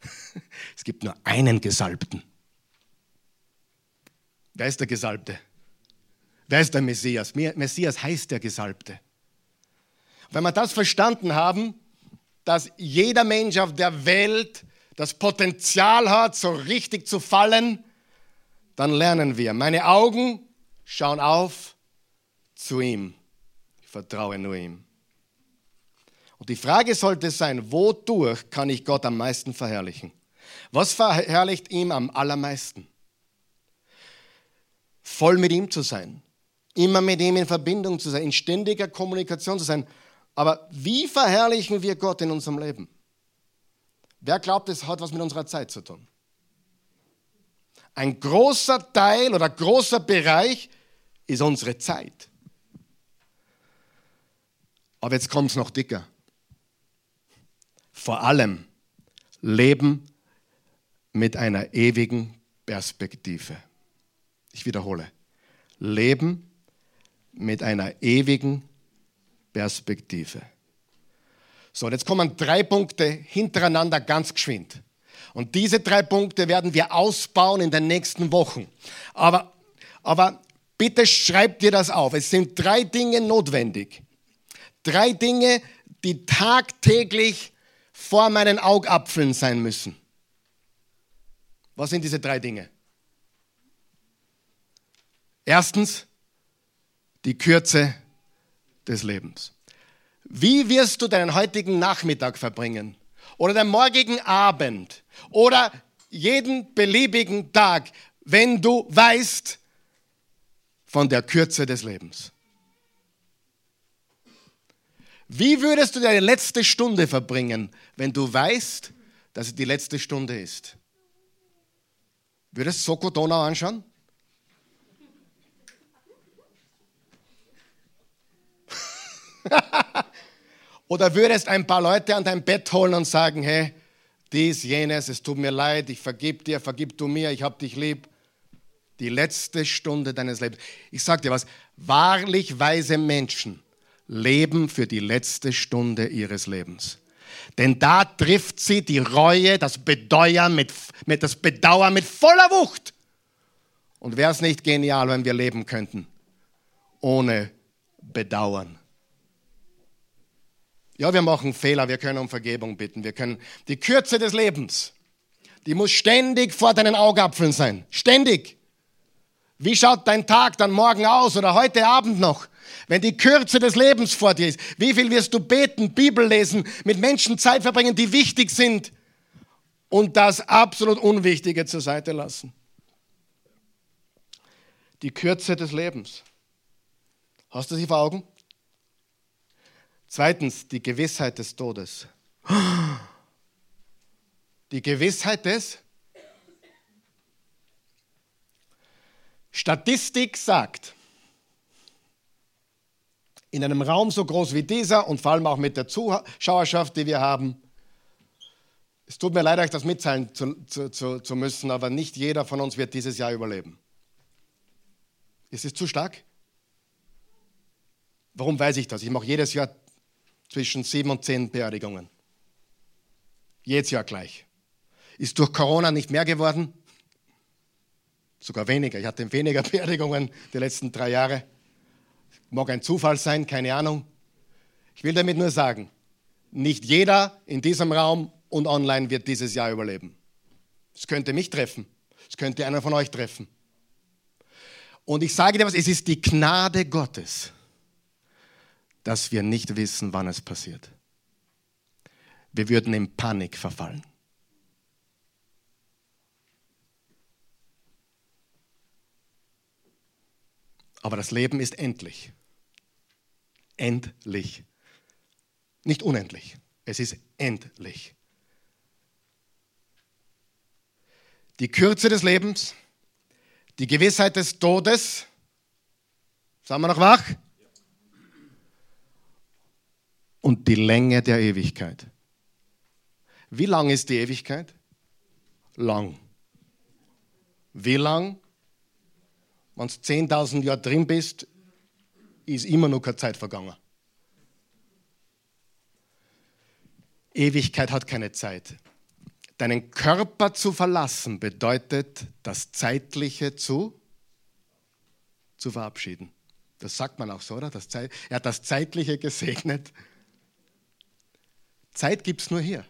Es gibt nur einen Gesalbten. Wer ist der Gesalbte? Wer ist der Messias? Messias heißt der Gesalbte. Wenn wir das verstanden haben, dass jeder Mensch auf der Welt das Potenzial hat, so richtig zu fallen, dann lernen wir. Meine Augen schauen auf zu ihm. Ich vertraue nur ihm. Und die Frage sollte sein, wodurch kann ich Gott am meisten verherrlichen? Was verherrlicht ihm am allermeisten? Voll mit ihm zu sein, immer mit ihm in Verbindung zu sein, in ständiger Kommunikation zu sein. Aber wie verherrlichen wir Gott in unserem Leben? Wer glaubt, es hat was mit unserer Zeit zu tun? Ein großer Teil oder großer Bereich ist unsere Zeit. Aber jetzt kommt es noch dicker. Vor allem Leben mit einer ewigen Perspektive. Ich wiederhole. Leben mit einer ewigen Perspektive. So, und jetzt kommen drei Punkte hintereinander ganz geschwind. Und diese drei Punkte werden wir ausbauen in den nächsten Wochen. Aber, aber bitte schreibt dir das auf. Es sind drei Dinge notwendig. Drei Dinge, die tagtäglich vor meinen Augapfeln sein müssen. Was sind diese drei Dinge? Erstens, die Kürze des Lebens. Wie wirst du deinen heutigen Nachmittag verbringen? Oder den morgigen Abend? Oder jeden beliebigen Tag, wenn du weißt von der Kürze des Lebens? Wie würdest du deine letzte Stunde verbringen, wenn du weißt, dass es die letzte Stunde ist? Würdest du Soko Donau anschauen? Oder würdest ein paar Leute an dein Bett holen und sagen, hey, dies, jenes, es tut mir leid, ich vergib dir, vergib du mir, ich hab dich lieb. Die letzte Stunde deines Lebens. Ich sag dir was, wahrlich weise Menschen leben für die letzte Stunde ihres Lebens. Denn da trifft sie die Reue, das Bedeuern mit, mit das Bedauern mit voller Wucht. Und wäre es nicht genial, wenn wir leben könnten ohne Bedauern? Ja, wir machen Fehler, wir können um Vergebung bitten, wir können die Kürze des Lebens, die muss ständig vor deinen Augapfeln sein. Ständig. Wie schaut dein Tag dann morgen aus oder heute Abend noch? Wenn die Kürze des Lebens vor dir ist, wie viel wirst du beten, Bibel lesen, mit Menschen Zeit verbringen, die wichtig sind und das absolut Unwichtige zur Seite lassen? Die Kürze des Lebens. Hast du sie vor Augen? Zweitens, die Gewissheit des Todes. Die Gewissheit des Statistik sagt, in einem Raum so groß wie dieser und vor allem auch mit der Zuschauerschaft, die wir haben, es tut mir leid, euch das mitteilen zu, zu, zu, müssen, aber nicht jeder von uns wird dieses Jahr überleben. Ist es zu stark? Warum weiß ich das? Ich mache jedes Jahr zwischen sieben und zehn Beerdigungen. Jedes Jahr gleich. Ist durch Corona nicht mehr geworden? Sogar weniger. Ich hatte weniger Beerdigungen die letzten drei Jahre. Mag ein Zufall sein, keine Ahnung. Ich will damit nur sagen, nicht jeder in diesem Raum und online wird dieses Jahr überleben. Es könnte mich treffen. Es könnte einer von euch treffen. Und ich sage dir was, es ist die Gnade Gottes dass wir nicht wissen, wann es passiert. Wir würden in Panik verfallen. Aber das Leben ist endlich. Endlich. Nicht unendlich. Es ist endlich. Die Kürze des Lebens, die Gewissheit des Todes. Sind wir noch wach? Und die Länge der Ewigkeit. Wie lang ist die Ewigkeit? Lang. Wie lang? Wenn du 10.000 Jahre drin bist, ist immer noch keine Zeit vergangen. Ewigkeit hat keine Zeit. Deinen Körper zu verlassen bedeutet, das Zeitliche zu, zu verabschieden. Das sagt man auch so, oder? Das Zeit, er hat das Zeitliche gesegnet. Zeit gibt es nur hier.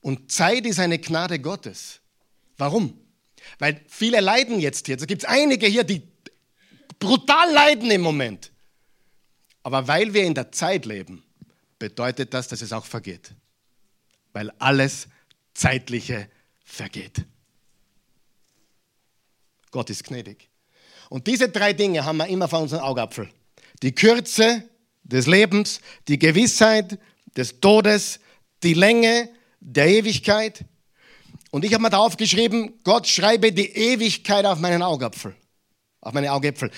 Und Zeit ist eine Gnade Gottes. Warum? Weil viele leiden jetzt hier. Es gibt einige hier, die brutal leiden im Moment. Aber weil wir in der Zeit leben, bedeutet das, dass es auch vergeht weil alles Zeitliche vergeht. Gott ist gnädig. Und diese drei Dinge haben wir immer vor unserem Augapfel. Die Kürze des Lebens, die Gewissheit des Todes, die Länge der Ewigkeit. Und ich habe mir darauf geschrieben, Gott schreibe die Ewigkeit auf meinen Augapfel, auf meine Augäpfel,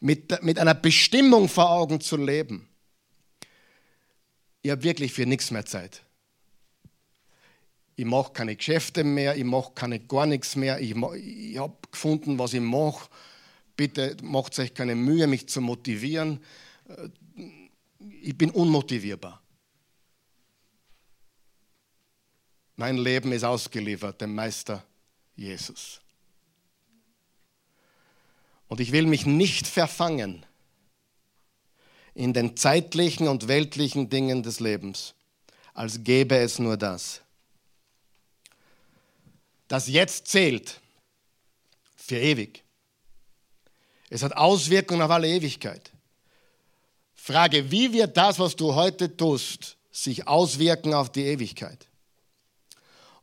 mit, mit einer Bestimmung vor Augen zu leben. Ich habe wirklich für nichts mehr Zeit ich mache keine Geschäfte mehr, ich mache keine gar nichts mehr, ich, ich habe gefunden, was ich mache. Bitte macht euch keine Mühe, mich zu motivieren. Äh, ich bin unmotivierbar. Mein Leben ist ausgeliefert dem Meister Jesus. Und ich will mich nicht verfangen in den zeitlichen und weltlichen Dingen des Lebens, als gäbe es nur das. Das Jetzt zählt für ewig. Es hat Auswirkungen auf alle Ewigkeit. Frage, wie wird das, was du heute tust, sich auswirken auf die Ewigkeit?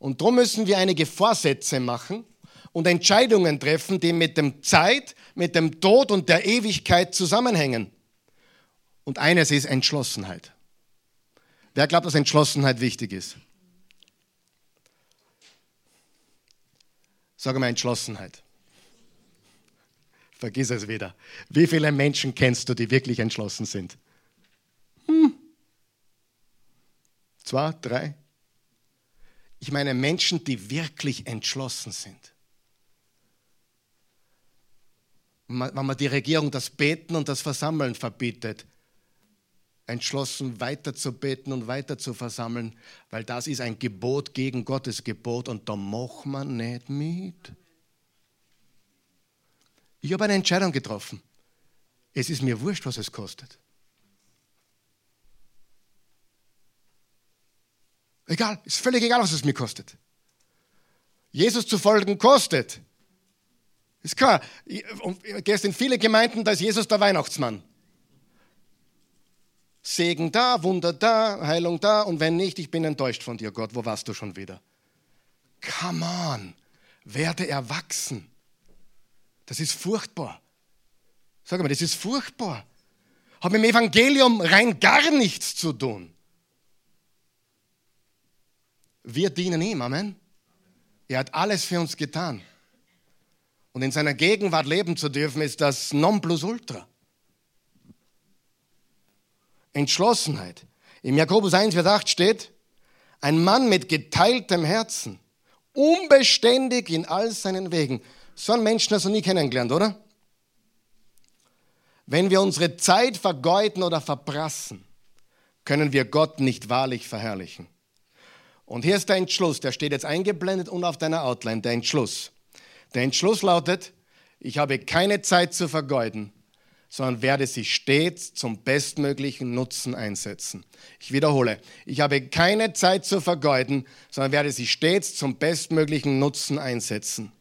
Und darum müssen wir einige Vorsätze machen und Entscheidungen treffen, die mit dem Zeit, mit dem Tod und der Ewigkeit zusammenhängen. Und eines ist Entschlossenheit. Wer glaubt, dass Entschlossenheit wichtig ist? Sag mal Entschlossenheit. Vergiss es wieder. Wie viele Menschen kennst du, die wirklich entschlossen sind? Hm. Zwei, drei? Ich meine Menschen, die wirklich entschlossen sind. Wenn man die Regierung das Beten und das Versammeln verbietet, entschlossen, weiter zu beten und weiter zu versammeln, weil das ist ein Gebot gegen Gottes Gebot und da macht man nicht mit. Ich habe eine Entscheidung getroffen. Es ist mir wurscht, was es kostet. Egal, ist völlig egal, was es mir kostet. Jesus zu folgen kostet. Ist klar. Du gehst in viele Gemeinden, da ist Jesus der Weihnachtsmann. Segen da, Wunder da, Heilung da und wenn nicht, ich bin enttäuscht von dir, Gott, wo warst du schon wieder? Come on, werde erwachsen. Das ist furchtbar. Sag mal, das ist furchtbar. Hat mit dem Evangelium rein gar nichts zu tun. Wir dienen ihm, Amen. Er hat alles für uns getan. Und in seiner Gegenwart leben zu dürfen, ist das Nonplusultra. Entschlossenheit. Im Jakobus 1, Vers 8 steht, ein Mann mit geteiltem Herzen, unbeständig in all seinen Wegen. So einen Menschen hast du nie kennengelernt, oder? Wenn wir unsere Zeit vergeuden oder verprassen, können wir Gott nicht wahrlich verherrlichen. Und hier ist der Entschluss, der steht jetzt eingeblendet und auf deiner Outline, der Entschluss. Der Entschluss lautet, ich habe keine Zeit zu vergeuden, sondern werde sie stets zum bestmöglichen Nutzen einsetzen. Ich wiederhole, ich habe keine Zeit zu vergeuden, sondern werde sie stets zum bestmöglichen Nutzen einsetzen.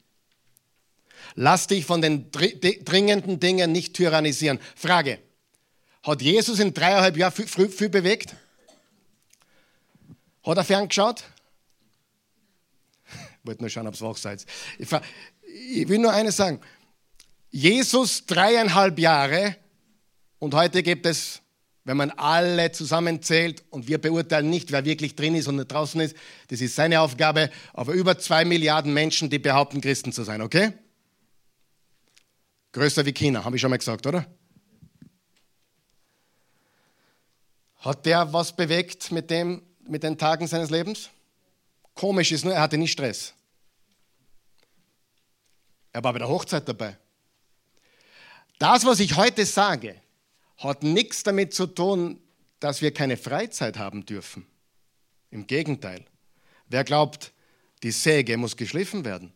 Lass dich von den dringenden Dingen nicht tyrannisieren. Frage, Hat Jesus in dreieinhalb Jahren viel, viel, bewegt? Hat er ferngeschaut? Ich wollte nur schauen, ob es wach seid. Ich, will nur eines sagen. Jesus dreieinhalb Jahre und heute gibt es, wenn man alle zusammenzählt und wir beurteilen nicht, wer wirklich drin ist und nicht draußen ist, das ist seine Aufgabe, aber über zwei Milliarden Menschen, die behaupten, Christen zu sein, okay? Größer wie China, habe ich schon mal gesagt, oder? Hat der was bewegt mit, dem, mit den Tagen seines Lebens? Komisch ist nur, er hatte nicht Stress. Er war bei der Hochzeit dabei. Das, was ich heute sage, hat nichts damit zu tun, dass wir keine Freizeit haben dürfen. Im Gegenteil. Wer glaubt, die Säge muss geschliffen werden?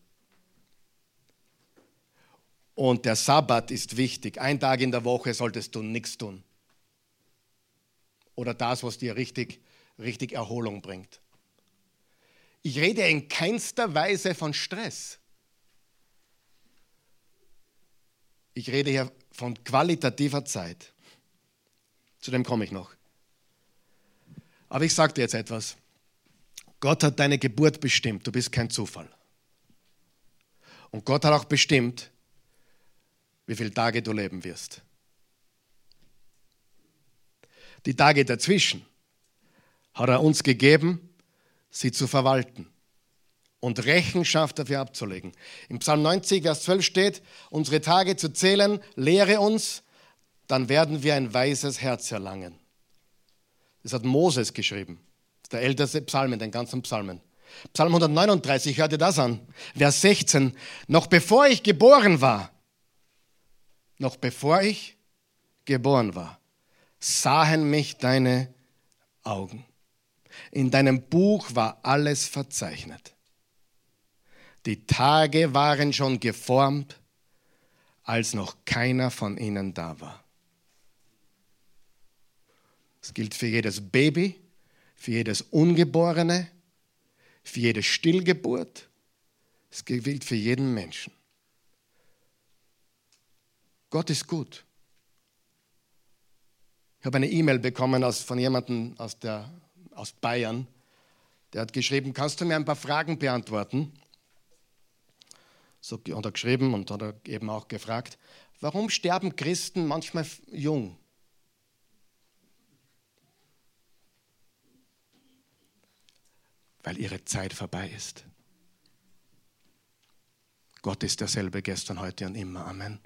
Und der Sabbat ist wichtig. Ein Tag in der Woche solltest du nichts tun. Oder das, was dir richtig, richtig Erholung bringt. Ich rede in keinster Weise von Stress. Ich rede hier von qualitativer Zeit. Zu dem komme ich noch. Aber ich sage dir jetzt etwas. Gott hat deine Geburt bestimmt. Du bist kein Zufall. Und Gott hat auch bestimmt, wie viele Tage du leben wirst. Die Tage dazwischen hat er uns gegeben, sie zu verwalten und Rechenschaft dafür abzulegen. Im Psalm 90, Vers 12 steht, unsere Tage zu zählen, lehre uns, dann werden wir ein weises Herz erlangen. Das hat Moses geschrieben. Der älteste Psalm in den ganzen Psalmen. Psalm 139, hört ihr das an? Vers 16. Noch bevor ich geboren war, noch bevor ich geboren war, sahen mich deine Augen. In deinem Buch war alles verzeichnet. Die Tage waren schon geformt, als noch keiner von ihnen da war. Es gilt für jedes Baby, für jedes Ungeborene, für jede Stillgeburt. Es gilt für jeden Menschen. Gott ist gut. Ich habe eine E-Mail bekommen aus, von jemandem aus, der, aus Bayern, der hat geschrieben, kannst du mir ein paar Fragen beantworten? So hat er geschrieben und hat er eben auch gefragt, warum sterben Christen manchmal jung? Weil ihre Zeit vorbei ist. Gott ist derselbe gestern, heute und immer. Amen.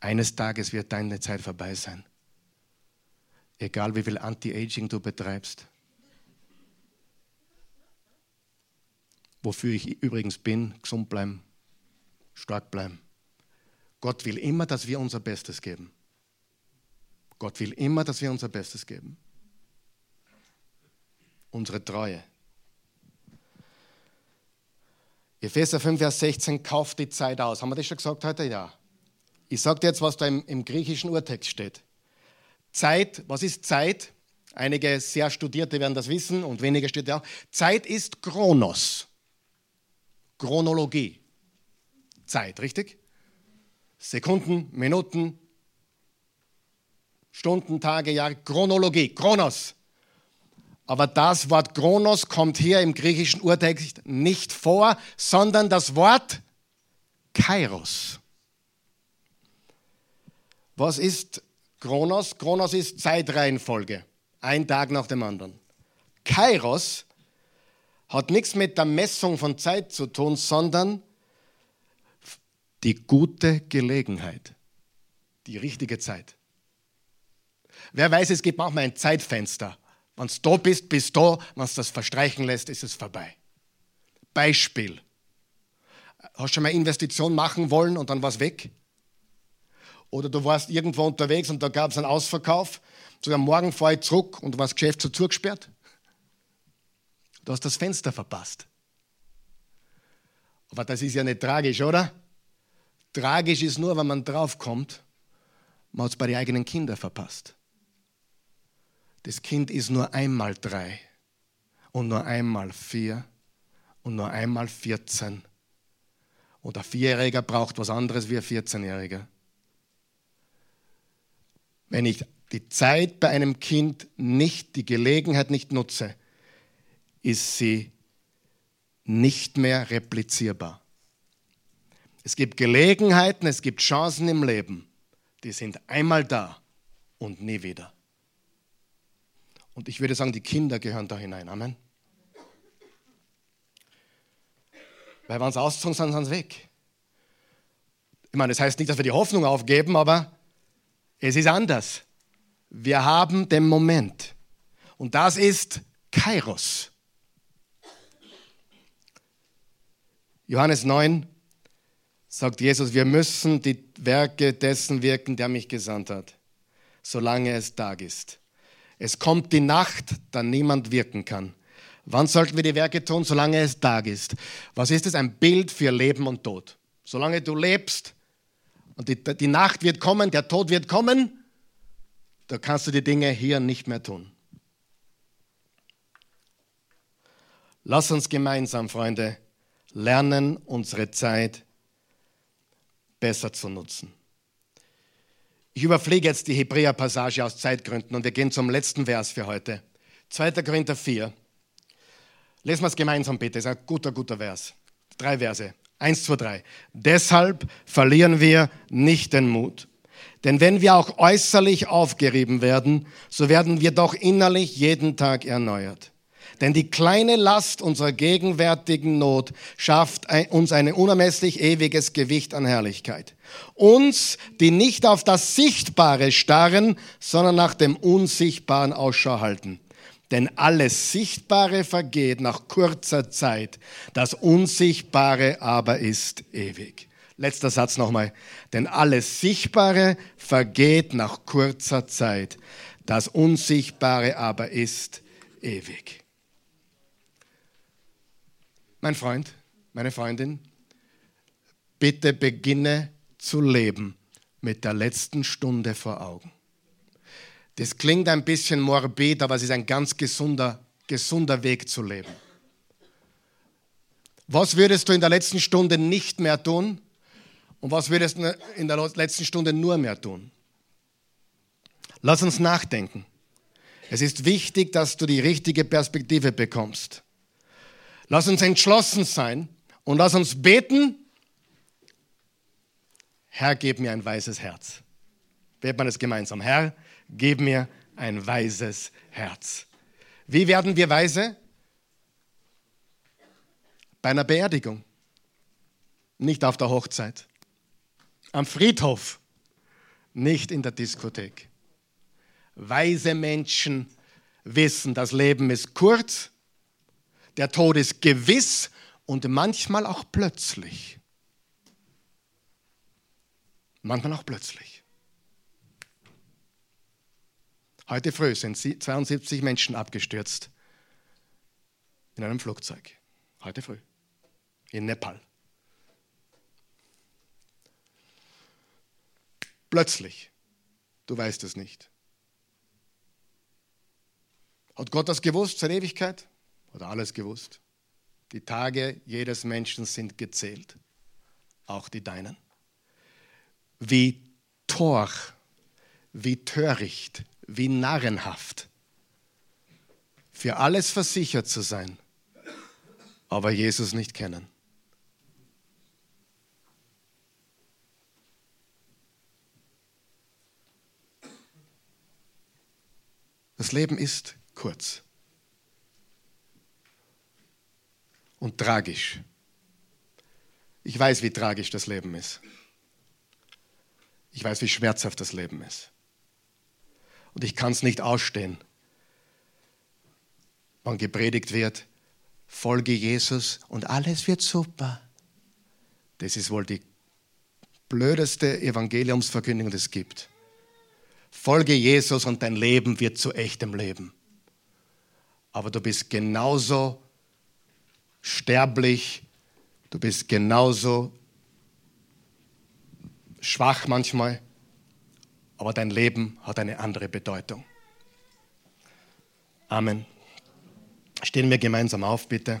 Eines Tages wird deine Zeit vorbei sein. Egal wie viel Anti-Aging du betreibst. Wofür ich übrigens bin, gesund bleiben, stark bleiben. Gott will immer, dass wir unser Bestes geben. Gott will immer, dass wir unser Bestes geben. Unsere Treue. Epheser 5, Vers 16, kauft die Zeit aus. Haben wir das schon gesagt heute? Ja. Ich sage dir jetzt, was da im, im griechischen Urtext steht. Zeit, was ist Zeit? Einige sehr Studierte werden das wissen und weniger steht ja auch. Zeit ist Chronos. Chronologie. Zeit, richtig? Sekunden, Minuten, Stunden, Tage, Jahre, Chronologie, Chronos. Aber das Wort Chronos kommt hier im griechischen Urtext nicht vor, sondern das Wort Kairos. Was ist Chronos? Chronos ist Zeitreihenfolge, ein Tag nach dem anderen. Kairos hat nichts mit der Messung von Zeit zu tun, sondern die gute Gelegenheit, die richtige Zeit. Wer weiß, es gibt manchmal ein Zeitfenster. Wenn du da bist, bist du da. Wenn du das verstreichen lässt, ist es vorbei. Beispiel. Hast du schon mal Investition machen wollen und dann war es weg? Oder du warst irgendwo unterwegs und da gab es einen Ausverkauf. Sogar morgen fahre ich zurück und du warst Geschäft so zugesperrt. Du hast das Fenster verpasst. Aber das ist ja nicht tragisch, oder? Tragisch ist nur, wenn man draufkommt, man hat es bei den eigenen Kindern verpasst. Das Kind ist nur einmal drei und nur einmal vier und nur einmal 14. Und ein Vierjähriger braucht was anderes wie ein 14-Jähriger. Wenn ich die Zeit bei einem Kind nicht, die Gelegenheit nicht nutze, ist sie nicht mehr replizierbar. Es gibt Gelegenheiten, es gibt Chancen im Leben, die sind einmal da und nie wieder. Und ich würde sagen, die Kinder gehören da hinein. Amen. Weil wenn sie ausgezogen sind, sind sie weg. Ich meine, das heißt nicht, dass wir die Hoffnung aufgeben, aber es ist anders. Wir haben den Moment. Und das ist Kairos. Johannes 9 sagt Jesus, wir müssen die Werke dessen wirken, der mich gesandt hat, solange es Tag ist. Es kommt die Nacht, da niemand wirken kann. Wann sollten wir die Werke tun? Solange es Tag ist. Was ist es? Ein Bild für Leben und Tod. Solange du lebst und die, die Nacht wird kommen, der Tod wird kommen, da kannst du die Dinge hier nicht mehr tun. Lass uns gemeinsam, Freunde, lernen, unsere Zeit besser zu nutzen. Ich überfliege jetzt die Hebräer-Passage aus Zeitgründen und wir gehen zum letzten Vers für heute. 2. Korinther 4. Lesen wir es gemeinsam bitte, das ist ein guter, guter Vers. Drei Verse. Eins, zwei, drei. Deshalb verlieren wir nicht den Mut. Denn wenn wir auch äußerlich aufgerieben werden, so werden wir doch innerlich jeden Tag erneuert. Denn die kleine Last unserer gegenwärtigen Not schafft uns ein unermesslich ewiges Gewicht an Herrlichkeit. Uns, die nicht auf das Sichtbare starren, sondern nach dem Unsichtbaren Ausschau halten. Denn alles Sichtbare vergeht nach kurzer Zeit, das Unsichtbare aber ist ewig. Letzter Satz nochmal. Denn alles Sichtbare vergeht nach kurzer Zeit, das Unsichtbare aber ist ewig. Mein Freund, meine Freundin, bitte beginne zu leben mit der letzten Stunde vor Augen. Das klingt ein bisschen morbid, aber es ist ein ganz gesunder, gesunder Weg zu leben. Was würdest du in der letzten Stunde nicht mehr tun? Und was würdest du in der letzten Stunde nur mehr tun? Lass uns nachdenken. Es ist wichtig, dass du die richtige Perspektive bekommst. Lass uns entschlossen sein und lass uns beten. Herr, gib mir ein weises Herz. Beten wir es gemeinsam. Herr, gib mir ein weises Herz. Wie werden wir weise? Bei einer Beerdigung, nicht auf der Hochzeit. Am Friedhof, nicht in der Diskothek. Weise Menschen wissen, das Leben ist kurz der Tod ist gewiss und manchmal auch plötzlich. Manchmal auch plötzlich. Heute früh sind 72 Menschen abgestürzt in einem Flugzeug. Heute früh. In Nepal. Plötzlich. Du weißt es nicht. Hat Gott das gewusst zur Ewigkeit? Oder alles gewusst. Die Tage jedes Menschen sind gezählt, auch die deinen. Wie tor, wie töricht, wie narrenhaft, für alles versichert zu sein, aber Jesus nicht kennen. Das Leben ist kurz. Und tragisch. Ich weiß, wie tragisch das Leben ist. Ich weiß, wie schmerzhaft das Leben ist. Und ich kann es nicht ausstehen, wann gepredigt wird, folge Jesus und alles wird super. Das ist wohl die blödeste Evangeliumsverkündigung, die es gibt. Folge Jesus und dein Leben wird zu echtem Leben. Aber du bist genauso sterblich, du bist genauso schwach manchmal, aber dein Leben hat eine andere Bedeutung. Amen. Stehen wir gemeinsam auf, bitte.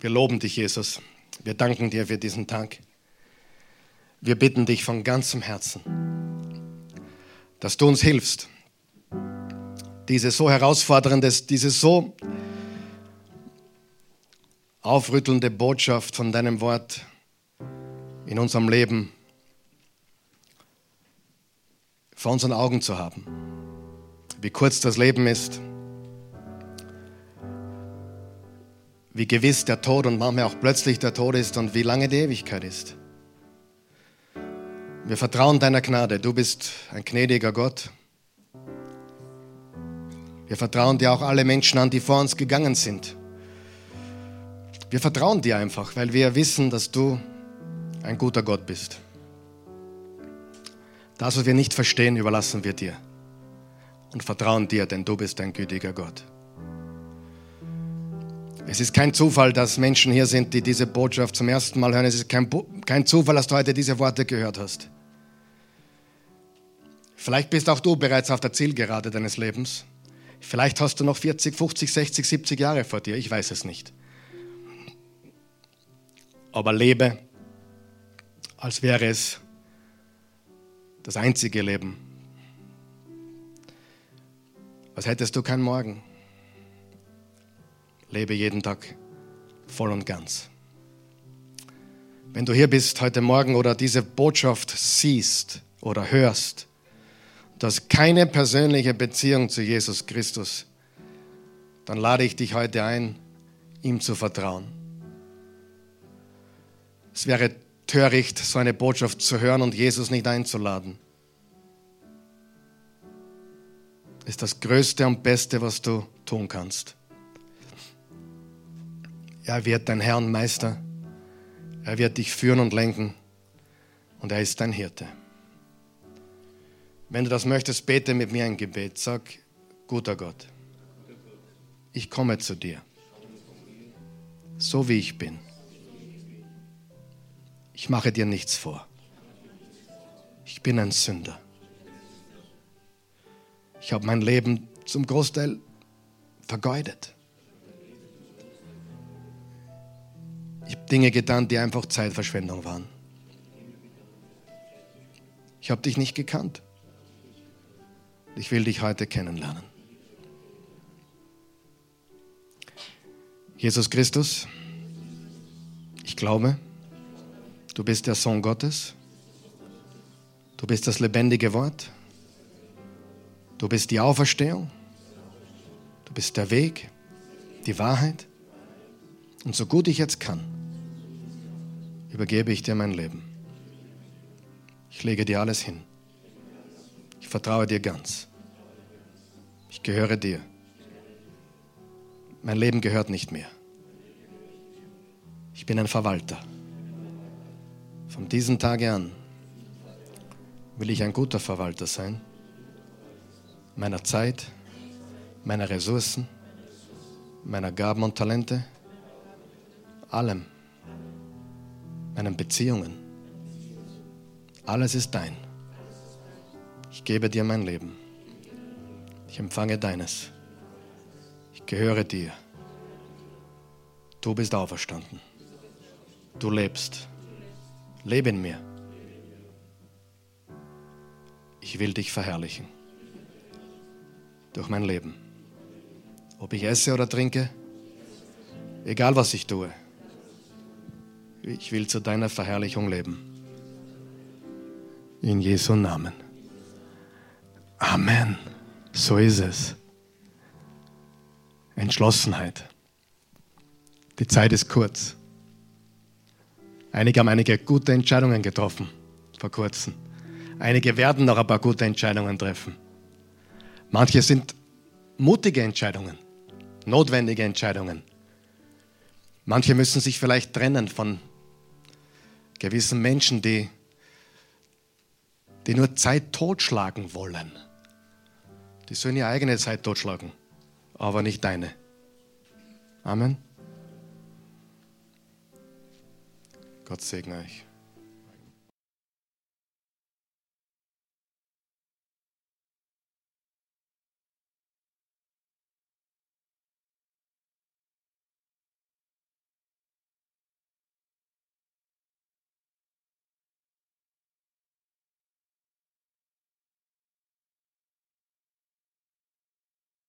Wir loben dich, Jesus. Wir danken dir für diesen Tag. Wir bitten dich von ganzem Herzen, dass du uns hilfst, diese so herausfordernde, diese so aufrüttelnde Botschaft von deinem Wort in unserem Leben vor unseren Augen zu haben. Wie kurz das Leben ist, wie gewiss der Tod und manchmal auch plötzlich der Tod ist und wie lange die Ewigkeit ist. Wir vertrauen deiner Gnade. Du bist ein gnädiger Gott. Wir vertrauen dir auch alle Menschen an, die vor uns gegangen sind. Wir vertrauen dir einfach, weil wir wissen, dass du ein guter Gott bist. Das, was wir nicht verstehen, überlassen wir dir und vertrauen dir, denn du bist ein gütiger Gott. Es ist kein Zufall, dass Menschen hier sind, die diese Botschaft zum ersten Mal hören. Es ist kein, kein Zufall, dass du heute diese Worte gehört hast. Vielleicht bist auch du bereits auf der Zielgerade deines Lebens. Vielleicht hast du noch 40, 50, 60, 70 Jahre vor dir. Ich weiß es nicht. Aber lebe, als wäre es das einzige Leben. Als hättest du keinen Morgen lebe jeden Tag voll und ganz. Wenn du hier bist heute Morgen oder diese Botschaft siehst oder hörst, du hast keine persönliche Beziehung zu Jesus Christus, dann lade ich dich heute ein, ihm zu vertrauen. Es wäre töricht, so eine Botschaft zu hören und Jesus nicht einzuladen. Ist das Größte und Beste, was du tun kannst. Er wird dein Herr und Meister. Er wird dich führen und lenken. Und er ist dein Hirte. Wenn du das möchtest, bete mit mir ein Gebet. Sag, guter Gott, ich komme zu dir, so wie ich bin. Ich mache dir nichts vor. Ich bin ein Sünder. Ich habe mein Leben zum Großteil vergeudet. Ich habe Dinge getan, die einfach Zeitverschwendung waren. Ich habe dich nicht gekannt. Ich will dich heute kennenlernen. Jesus Christus, ich glaube, du bist der Sohn Gottes. Du bist das lebendige Wort. Du bist die Auferstehung. Du bist der Weg, die Wahrheit. Und so gut ich jetzt kann, übergebe ich dir mein Leben. Ich lege dir alles hin. Ich vertraue dir ganz. Ich gehöre dir. Mein Leben gehört nicht mehr. Ich bin ein Verwalter. Von diesem Tage an will ich ein guter Verwalter sein. Meiner Zeit, meiner Ressourcen, meiner Gaben und Talente, allem meinen Beziehungen. Alles ist dein. Ich gebe dir mein Leben. Ich empfange deines. Ich gehöre dir. Du bist auferstanden. Du lebst. Lebe in mir. Ich will dich verherrlichen. Durch mein Leben. Ob ich esse oder trinke, egal was ich tue. Ich will zu deiner Verherrlichung leben. In Jesu Namen. Amen. So ist es. Entschlossenheit. Die Zeit ist kurz. Einige haben einige gute Entscheidungen getroffen vor kurzem. Einige werden noch ein paar gute Entscheidungen treffen. Manche sind mutige Entscheidungen, notwendige Entscheidungen. Manche müssen sich vielleicht trennen von gewissen Menschen, die, die nur Zeit totschlagen wollen. Die sollen ihre eigene Zeit totschlagen, aber nicht deine. Amen. Gott segne euch.